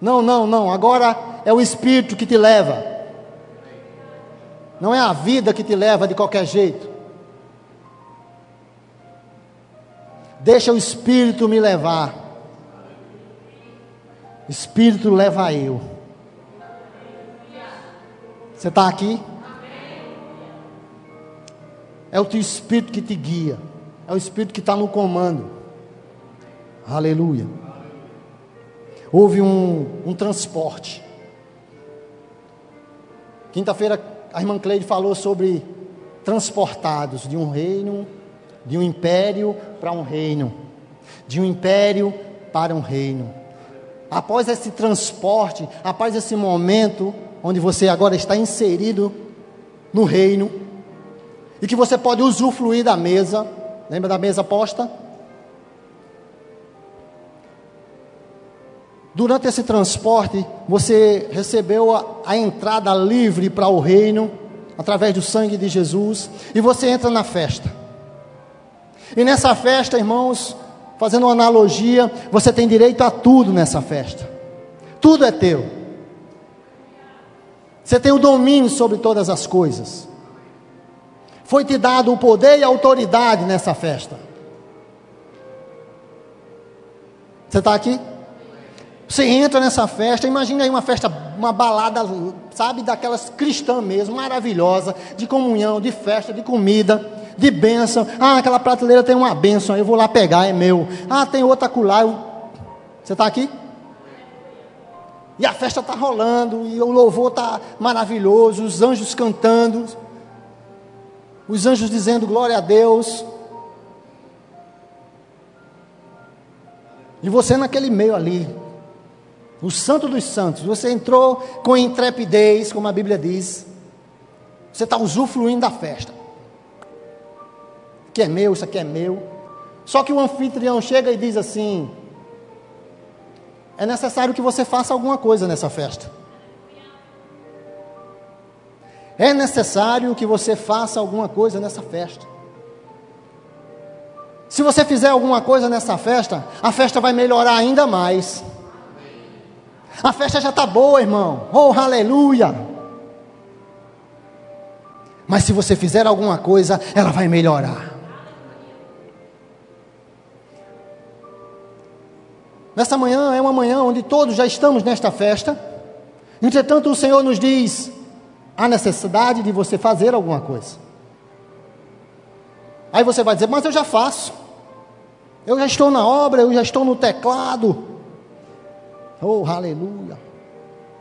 Não, não, não, agora é o Espírito que te leva. Não é a vida que te leva de qualquer jeito. Deixa o Espírito me levar. Espírito leva eu. Você está aqui? É o teu Espírito que te guia. É o Espírito que está no comando. Aleluia. Houve um, um transporte. Quinta-feira a irmã Cleide falou sobre transportados de um reino, de um império para um reino, de um império para um reino. Após esse transporte, após esse momento onde você agora está inserido no reino e que você pode usufruir da mesa, lembra da mesa posta? Durante esse transporte, você recebeu a, a entrada livre para o reino, através do sangue de Jesus, e você entra na festa. E nessa festa, irmãos, fazendo uma analogia, você tem direito a tudo nessa festa. Tudo é teu. Você tem o domínio sobre todas as coisas. Foi te dado o poder e a autoridade nessa festa. Você está aqui? Você entra nessa festa, imagine aí uma festa, uma balada, sabe, daquelas cristã mesmo, maravilhosa, de comunhão, de festa, de comida, de bênção. Ah, aquela prateleira tem uma bênção, eu vou lá pegar, é meu. Ah, tem outra acolá. Eu... Você está aqui? E a festa está rolando, e o louvor está maravilhoso, os anjos cantando, os anjos dizendo glória a Deus. E você naquele meio ali, o santo dos santos, você entrou com intrepidez, como a Bíblia diz. Você está usufruindo da festa. Que é meu, isso aqui é meu. Só que o anfitrião chega e diz assim: é necessário que você faça alguma coisa nessa festa. É necessário que você faça alguma coisa nessa festa. Se você fizer alguma coisa nessa festa, a festa vai melhorar ainda mais. A festa já está boa, irmão. Oh, aleluia. Mas se você fizer alguma coisa, ela vai melhorar. Nessa manhã é uma manhã onde todos já estamos nesta festa. Entretanto, o Senhor nos diz: há necessidade de você fazer alguma coisa. Aí você vai dizer: Mas eu já faço. Eu já estou na obra, eu já estou no teclado. Oh, aleluia.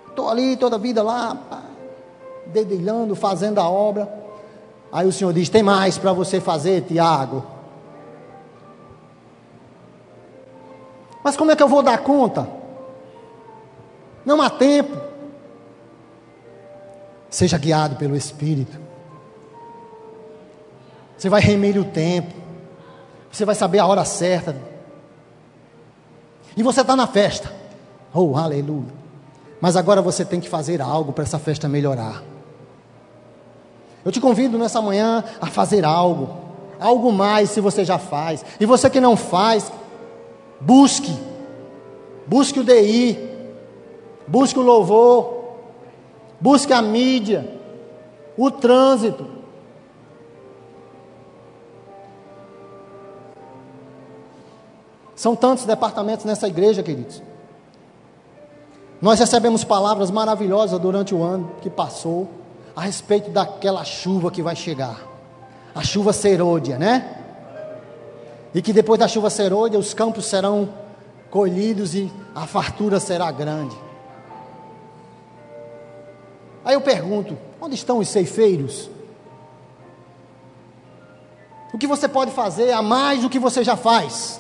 Estou ali toda a vida lá, dedilhando, fazendo a obra. Aí o Senhor diz: Tem mais para você fazer, Tiago. Mas como é que eu vou dar conta? Não há tempo. Seja guiado pelo Espírito. Você vai remir o tempo. Você vai saber a hora certa. E você está na festa. Oh, aleluia. Mas agora você tem que fazer algo para essa festa melhorar. Eu te convido nessa manhã a fazer algo, algo mais se você já faz. E você que não faz, busque. Busque o DI, busque o louvor, busque a mídia, o trânsito. São tantos departamentos nessa igreja, queridos. Nós recebemos palavras maravilhosas durante o ano que passou a respeito daquela chuva que vai chegar. A chuva serôdia, né? E que depois da chuva serôdia os campos serão colhidos e a fartura será grande. Aí eu pergunto: onde estão os ceifeiros? O que você pode fazer a mais do que você já faz?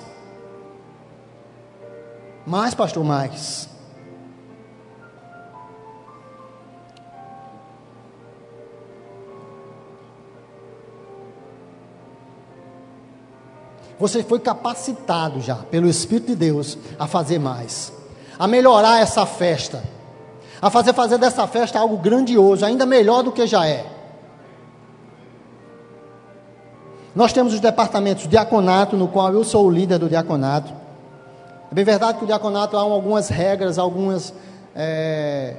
Mais, pastor, mais. Você foi capacitado já pelo Espírito de Deus a fazer mais, a melhorar essa festa, a fazer fazer dessa festa algo grandioso, ainda melhor do que já é. Nós temos os departamentos diaconato, no qual eu sou o líder do diaconato. É bem verdade que o diaconato há algumas regras, algumas é,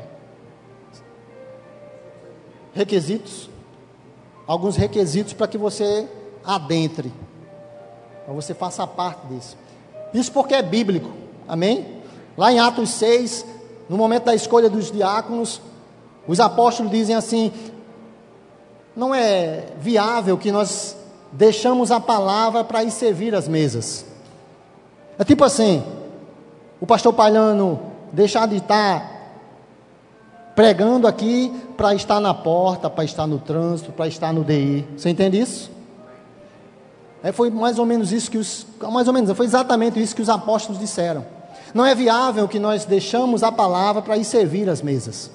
requisitos, alguns requisitos para que você adentre, para você faça parte disso. Isso porque é bíblico, amém? Lá em Atos 6, no momento da escolha dos diáconos, os apóstolos dizem assim: não é viável que nós deixamos a palavra para ir servir as mesas. É tipo assim, o pastor Palhano deixar de estar pregando aqui para estar na porta, para estar no trânsito, para estar no DI. Você entende isso? É, foi mais ou menos isso que os, mais ou menos, foi exatamente isso que os apóstolos disseram. Não é viável que nós deixamos a palavra para ir servir as mesas.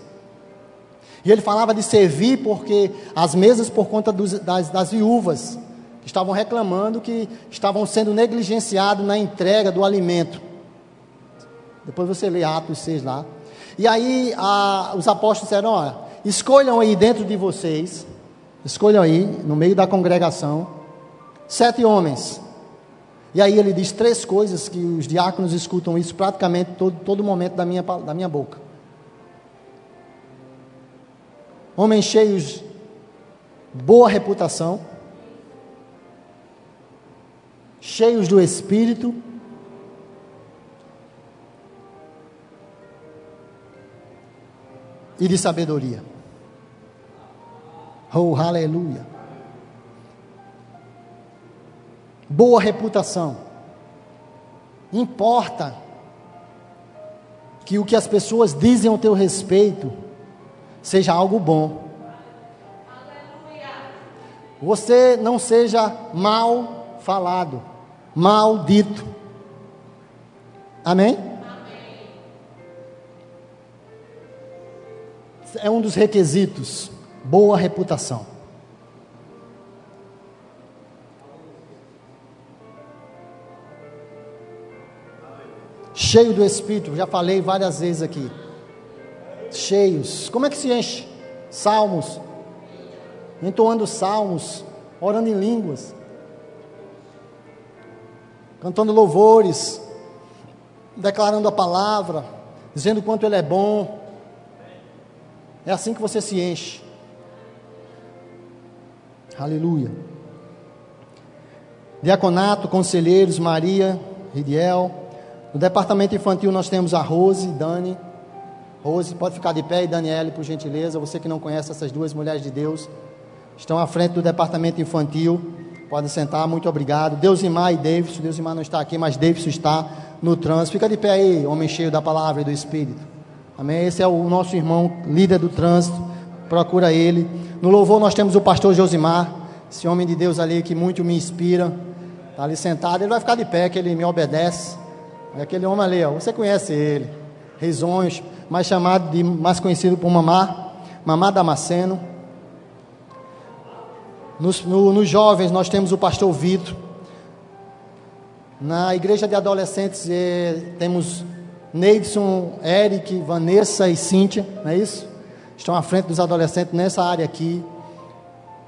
E ele falava de servir porque as mesas, por conta dos, das, das viúvas, estavam reclamando que estavam sendo negligenciados na entrega do alimento. Depois você lê Atos 6 lá. E aí a, os apóstolos disseram: olha, escolham aí dentro de vocês, escolham aí, no meio da congregação, sete homens e aí ele diz três coisas que os diáconos escutam isso praticamente todo, todo momento da minha, da minha boca. Homens cheios, boa reputação, cheios do Espírito, e de sabedoria. Oh, aleluia. Boa reputação. Importa que o que as pessoas dizem ao teu respeito seja algo bom. Você não seja mal falado, mal dito. Amém? É um dos requisitos, boa reputação. Cheio do Espírito, já falei várias vezes aqui. Cheios. Como é que se enche? Salmos, entoando salmos, orando em línguas, cantando louvores, declarando a palavra, dizendo quanto Ele é bom. É assim que você se enche. Aleluia. Diaconato, conselheiros, Maria, Ridiel. No departamento infantil nós temos a Rose, Dani. Rose, pode ficar de pé e Daniele, por gentileza. Você que não conhece essas duas mulheres de Deus, estão à frente do departamento infantil. Podem sentar, muito obrigado. Deusimar e Davidson. Deusimar não está aqui, mas Davidson está no trânsito. Fica de pé aí, homem cheio da palavra e do Espírito. Amém? Esse é o nosso irmão, líder do trânsito. Procura ele. No louvor nós temos o pastor Josimar, esse homem de Deus ali que muito me inspira. Está ali sentado. Ele vai ficar de pé, que ele me obedece. É aquele homem ali, ó, você conhece ele. Risonhos, mais chamado de mais conhecido por Mamá, Mamá Damasceno. Nos, no, nos jovens nós temos o pastor Vitor. Na igreja de adolescentes eh, temos Neidson, Eric, Vanessa e Cíntia, não é isso? Estão à frente dos adolescentes nessa área aqui.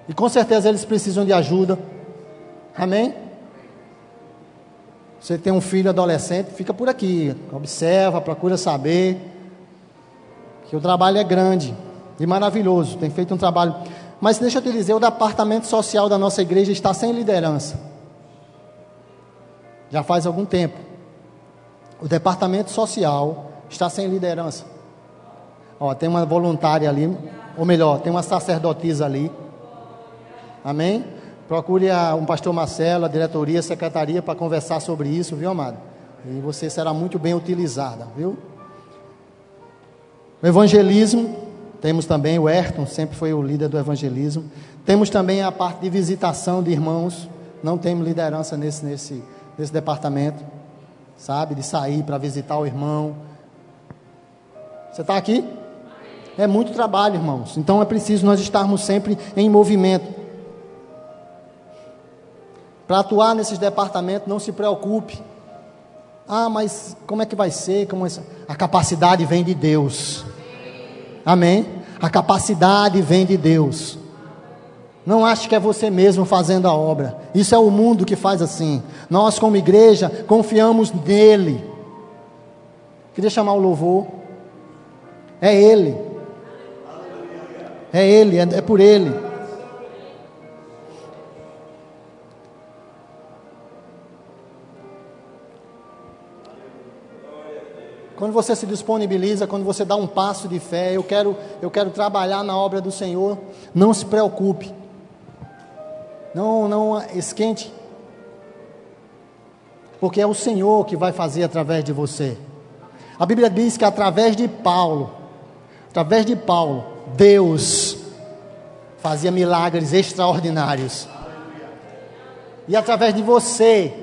E com certeza eles precisam de ajuda. Amém? Você tem um filho adolescente, fica por aqui, observa, procura saber. Que o trabalho é grande e maravilhoso, tem feito um trabalho. Mas deixa eu te dizer, o departamento social da nossa igreja está sem liderança. Já faz algum tempo. O departamento social está sem liderança. Ó, tem uma voluntária ali, ou melhor, tem uma sacerdotisa ali. Amém? Procure a, um pastor Marcelo, a diretoria, a secretaria para conversar sobre isso, viu, amado? E você será muito bem utilizada, viu? O evangelismo, temos também o Ayrton, sempre foi o líder do evangelismo. Temos também a parte de visitação de irmãos, não temos liderança nesse, nesse, nesse departamento, sabe? De sair para visitar o irmão. Você está aqui? É muito trabalho, irmãos. Então é preciso nós estarmos sempre em movimento. Para atuar nesses departamentos, não se preocupe. Ah, mas como é que vai ser? Como é... A capacidade vem de Deus. Amém? A capacidade vem de Deus. Não ache que é você mesmo fazendo a obra. Isso é o mundo que faz assim. Nós, como igreja, confiamos nele. Queria chamar o louvor. É Ele. É Ele, é, é por Ele. Quando você se disponibiliza, quando você dá um passo de fé, eu quero, eu quero trabalhar na obra do Senhor, não se preocupe. Não, não esquente. Porque é o Senhor que vai fazer através de você. A Bíblia diz que através de Paulo, através de Paulo, Deus fazia milagres extraordinários. E através de você,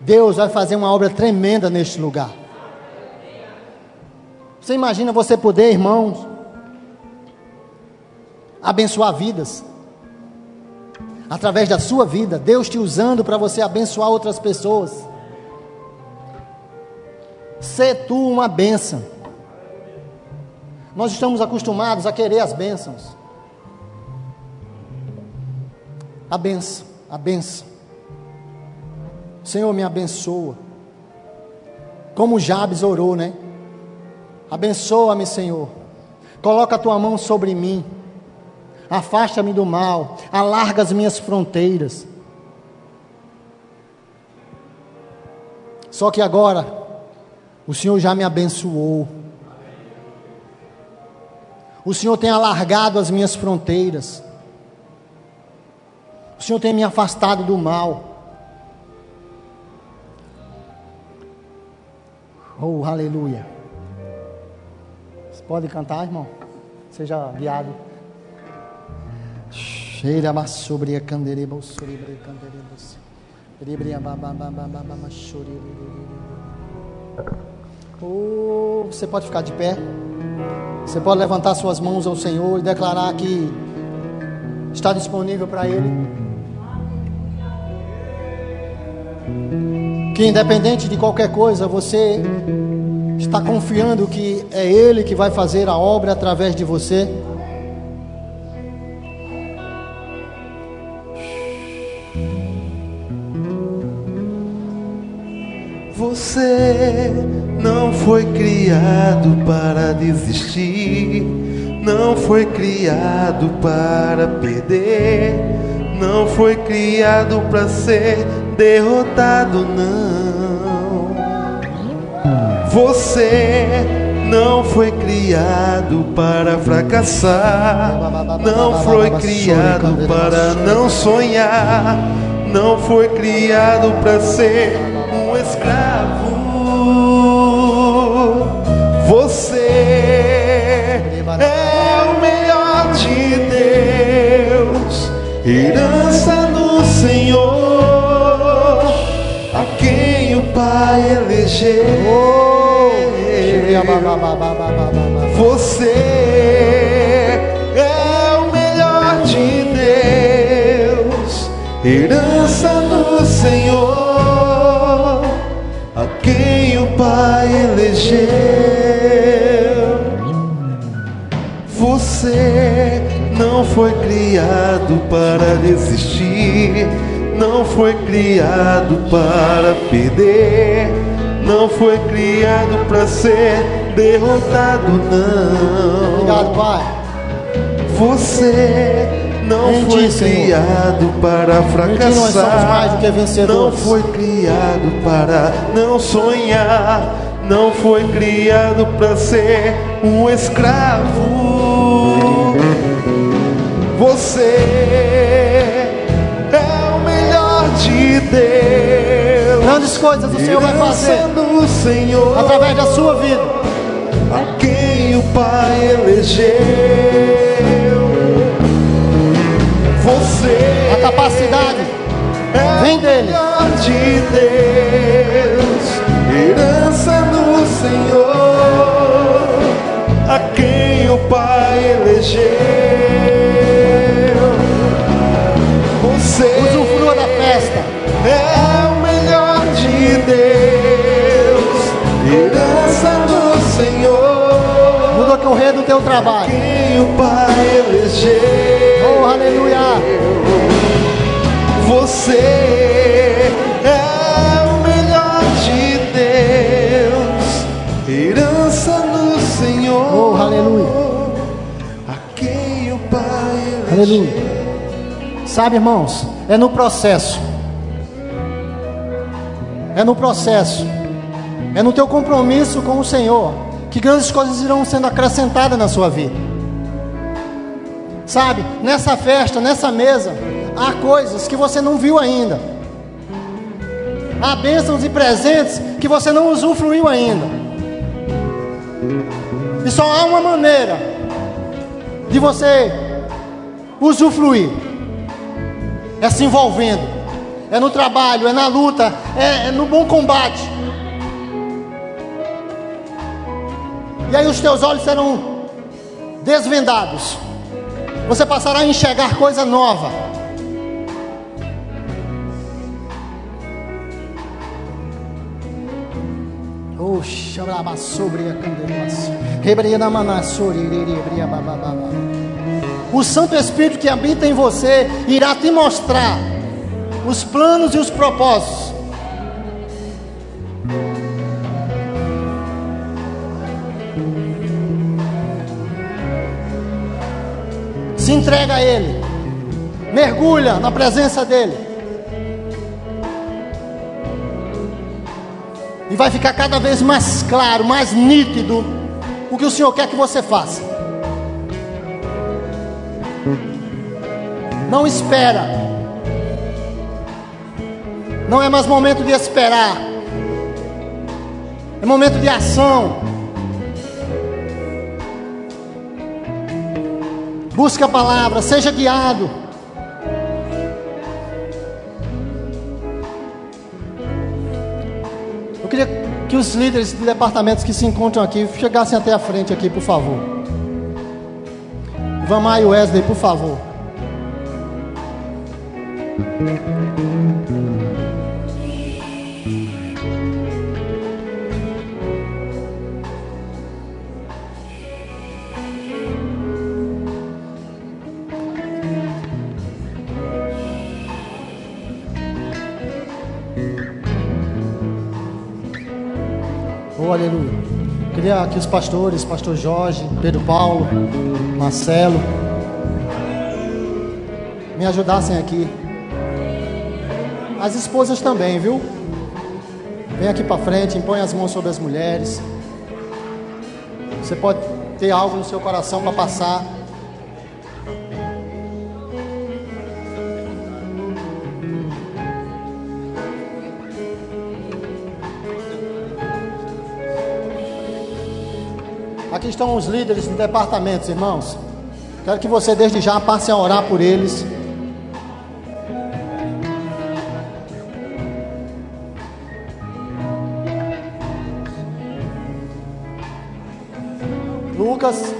Deus vai fazer uma obra tremenda neste lugar. Você imagina você poder, irmãos, abençoar vidas. Através da sua vida, Deus te usando para você abençoar outras pessoas. Ser tu uma bênção. Nós estamos acostumados a querer as bênçãos. A benção, a benção. Senhor, me abençoa. Como Jabes orou, né? Abençoa-me, Senhor. Coloca a tua mão sobre mim. Afasta-me do mal. Alarga as minhas fronteiras. Só que agora, o Senhor já me abençoou. O Senhor tem alargado as minhas fronteiras. O Senhor tem me afastado do mal. Oh, aleluia. Pode cantar, irmão? Seja guiado. Cheira sobre a candereba, sobre a candereba. Oh, você pode ficar de pé. Você pode levantar suas mãos ao Senhor e declarar que está disponível para Ele. Que independente de qualquer coisa, você Está confiando que é Ele que vai fazer a obra através de você? Você não foi criado para desistir, não foi criado para perder, não foi criado para ser derrotado, não. Você não foi criado para fracassar, não foi criado para não sonhar, não foi criado para ser um escravo. Você é o melhor de Deus, herança do Senhor, a quem o Pai elegeu. Você é o melhor de Deus, herança do Senhor, a quem o Pai elegeu. Você não foi criado para desistir, não foi criado para perder não foi criado para ser derrotado, não. Obrigado, Pai. Você não foi ti, Senhor. criado para fracassar. Não foi criado para não sonhar. Não foi criado para ser um escravo. Você é o melhor de Deus. Grandes coisas o Senhor vai fazer Senhor através da sua vida. a quem o Pai elegeu. Você A capacidade é vem dele. de Deus, herança do Senhor, a quem o Pai elegeu. Do. No decorrer do teu trabalho. Quem o Pai elegeu. Oh, aleluia. Você é o melhor de Deus, herança do Senhor. Oh, aleluia. A quem o Pai elegeu. Aleluia. Sabe, irmãos, é no processo. É no processo. É no teu compromisso com o Senhor que grandes coisas irão sendo acrescentadas na sua vida. Sabe, nessa festa, nessa mesa, há coisas que você não viu ainda. Há bênçãos e presentes que você não usufruiu ainda. E só há uma maneira de você usufruir: é se envolvendo, é no trabalho, é na luta, é, é no bom combate. E aí os teus olhos serão desvendados. Você passará a enxergar coisa nova. Sobre a. O Santo Espírito que habita em você irá te mostrar os planos e os propósitos. Se entrega a Ele, mergulha na presença dEle, e vai ficar cada vez mais claro, mais nítido o que o Senhor quer que você faça. Não espera. Não é mais momento de esperar. É momento de ação. Busque a palavra, seja guiado. Eu queria que os líderes de departamentos que se encontram aqui chegassem até a frente aqui, por favor. Vamai Wesley, por favor. Queria que os pastores, pastor Jorge, Pedro Paulo, Marcelo, me ajudassem aqui. As esposas também, viu? Vem aqui para frente, impõe as mãos sobre as mulheres. Você pode ter algo no seu coração para passar. Aqui estão os líderes de departamentos, irmãos. Quero que você desde já passe a orar por eles. Lucas.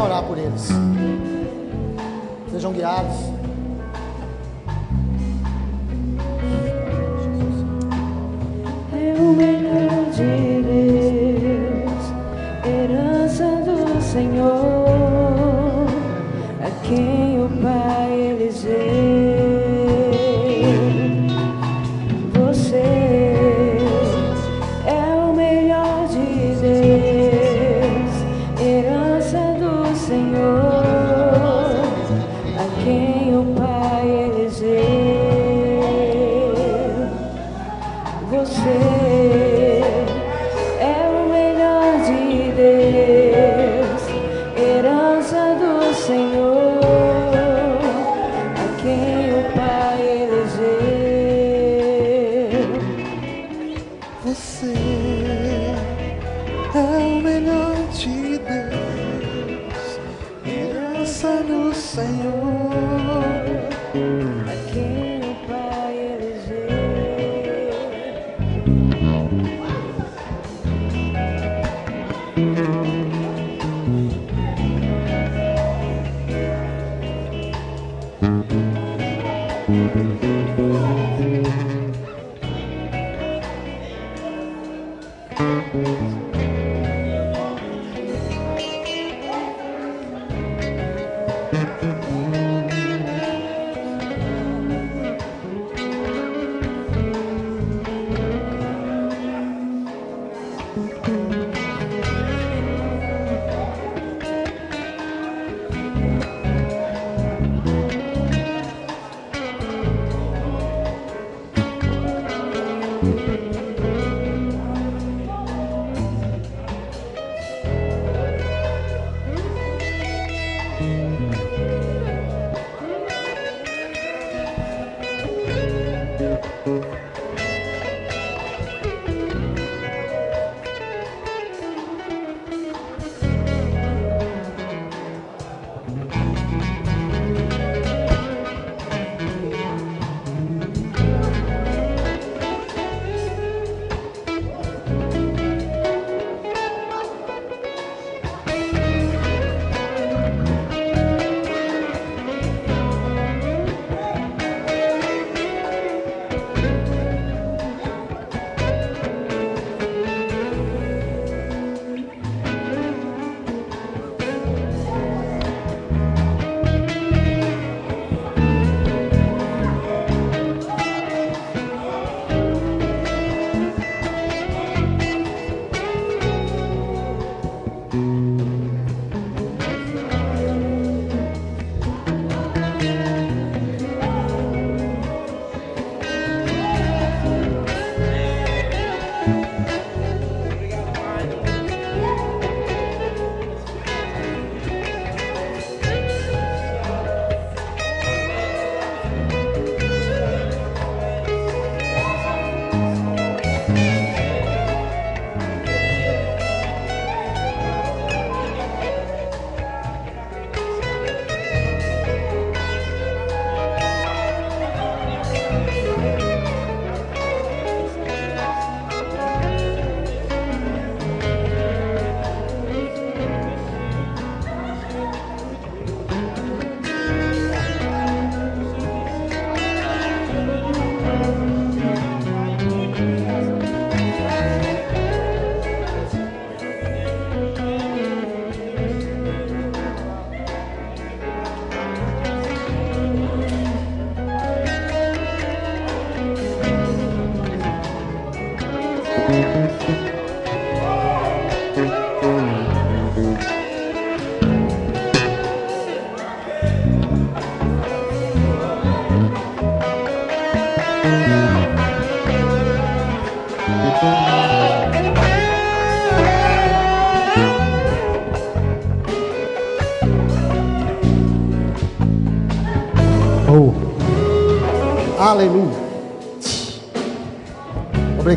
Orar por eles.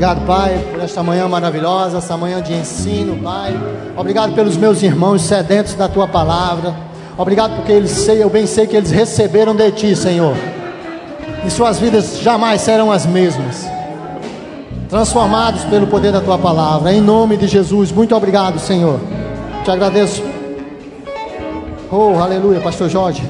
Obrigado, Pai, por esta manhã maravilhosa, essa manhã de ensino, Pai. Obrigado pelos meus irmãos sedentos da tua palavra. Obrigado porque eles sei, eu bem sei que eles receberam de ti, Senhor. E suas vidas jamais serão as mesmas. Transformados pelo poder da tua palavra. Em nome de Jesus, muito obrigado, Senhor. Te agradeço. Oh, aleluia, pastor Jorge.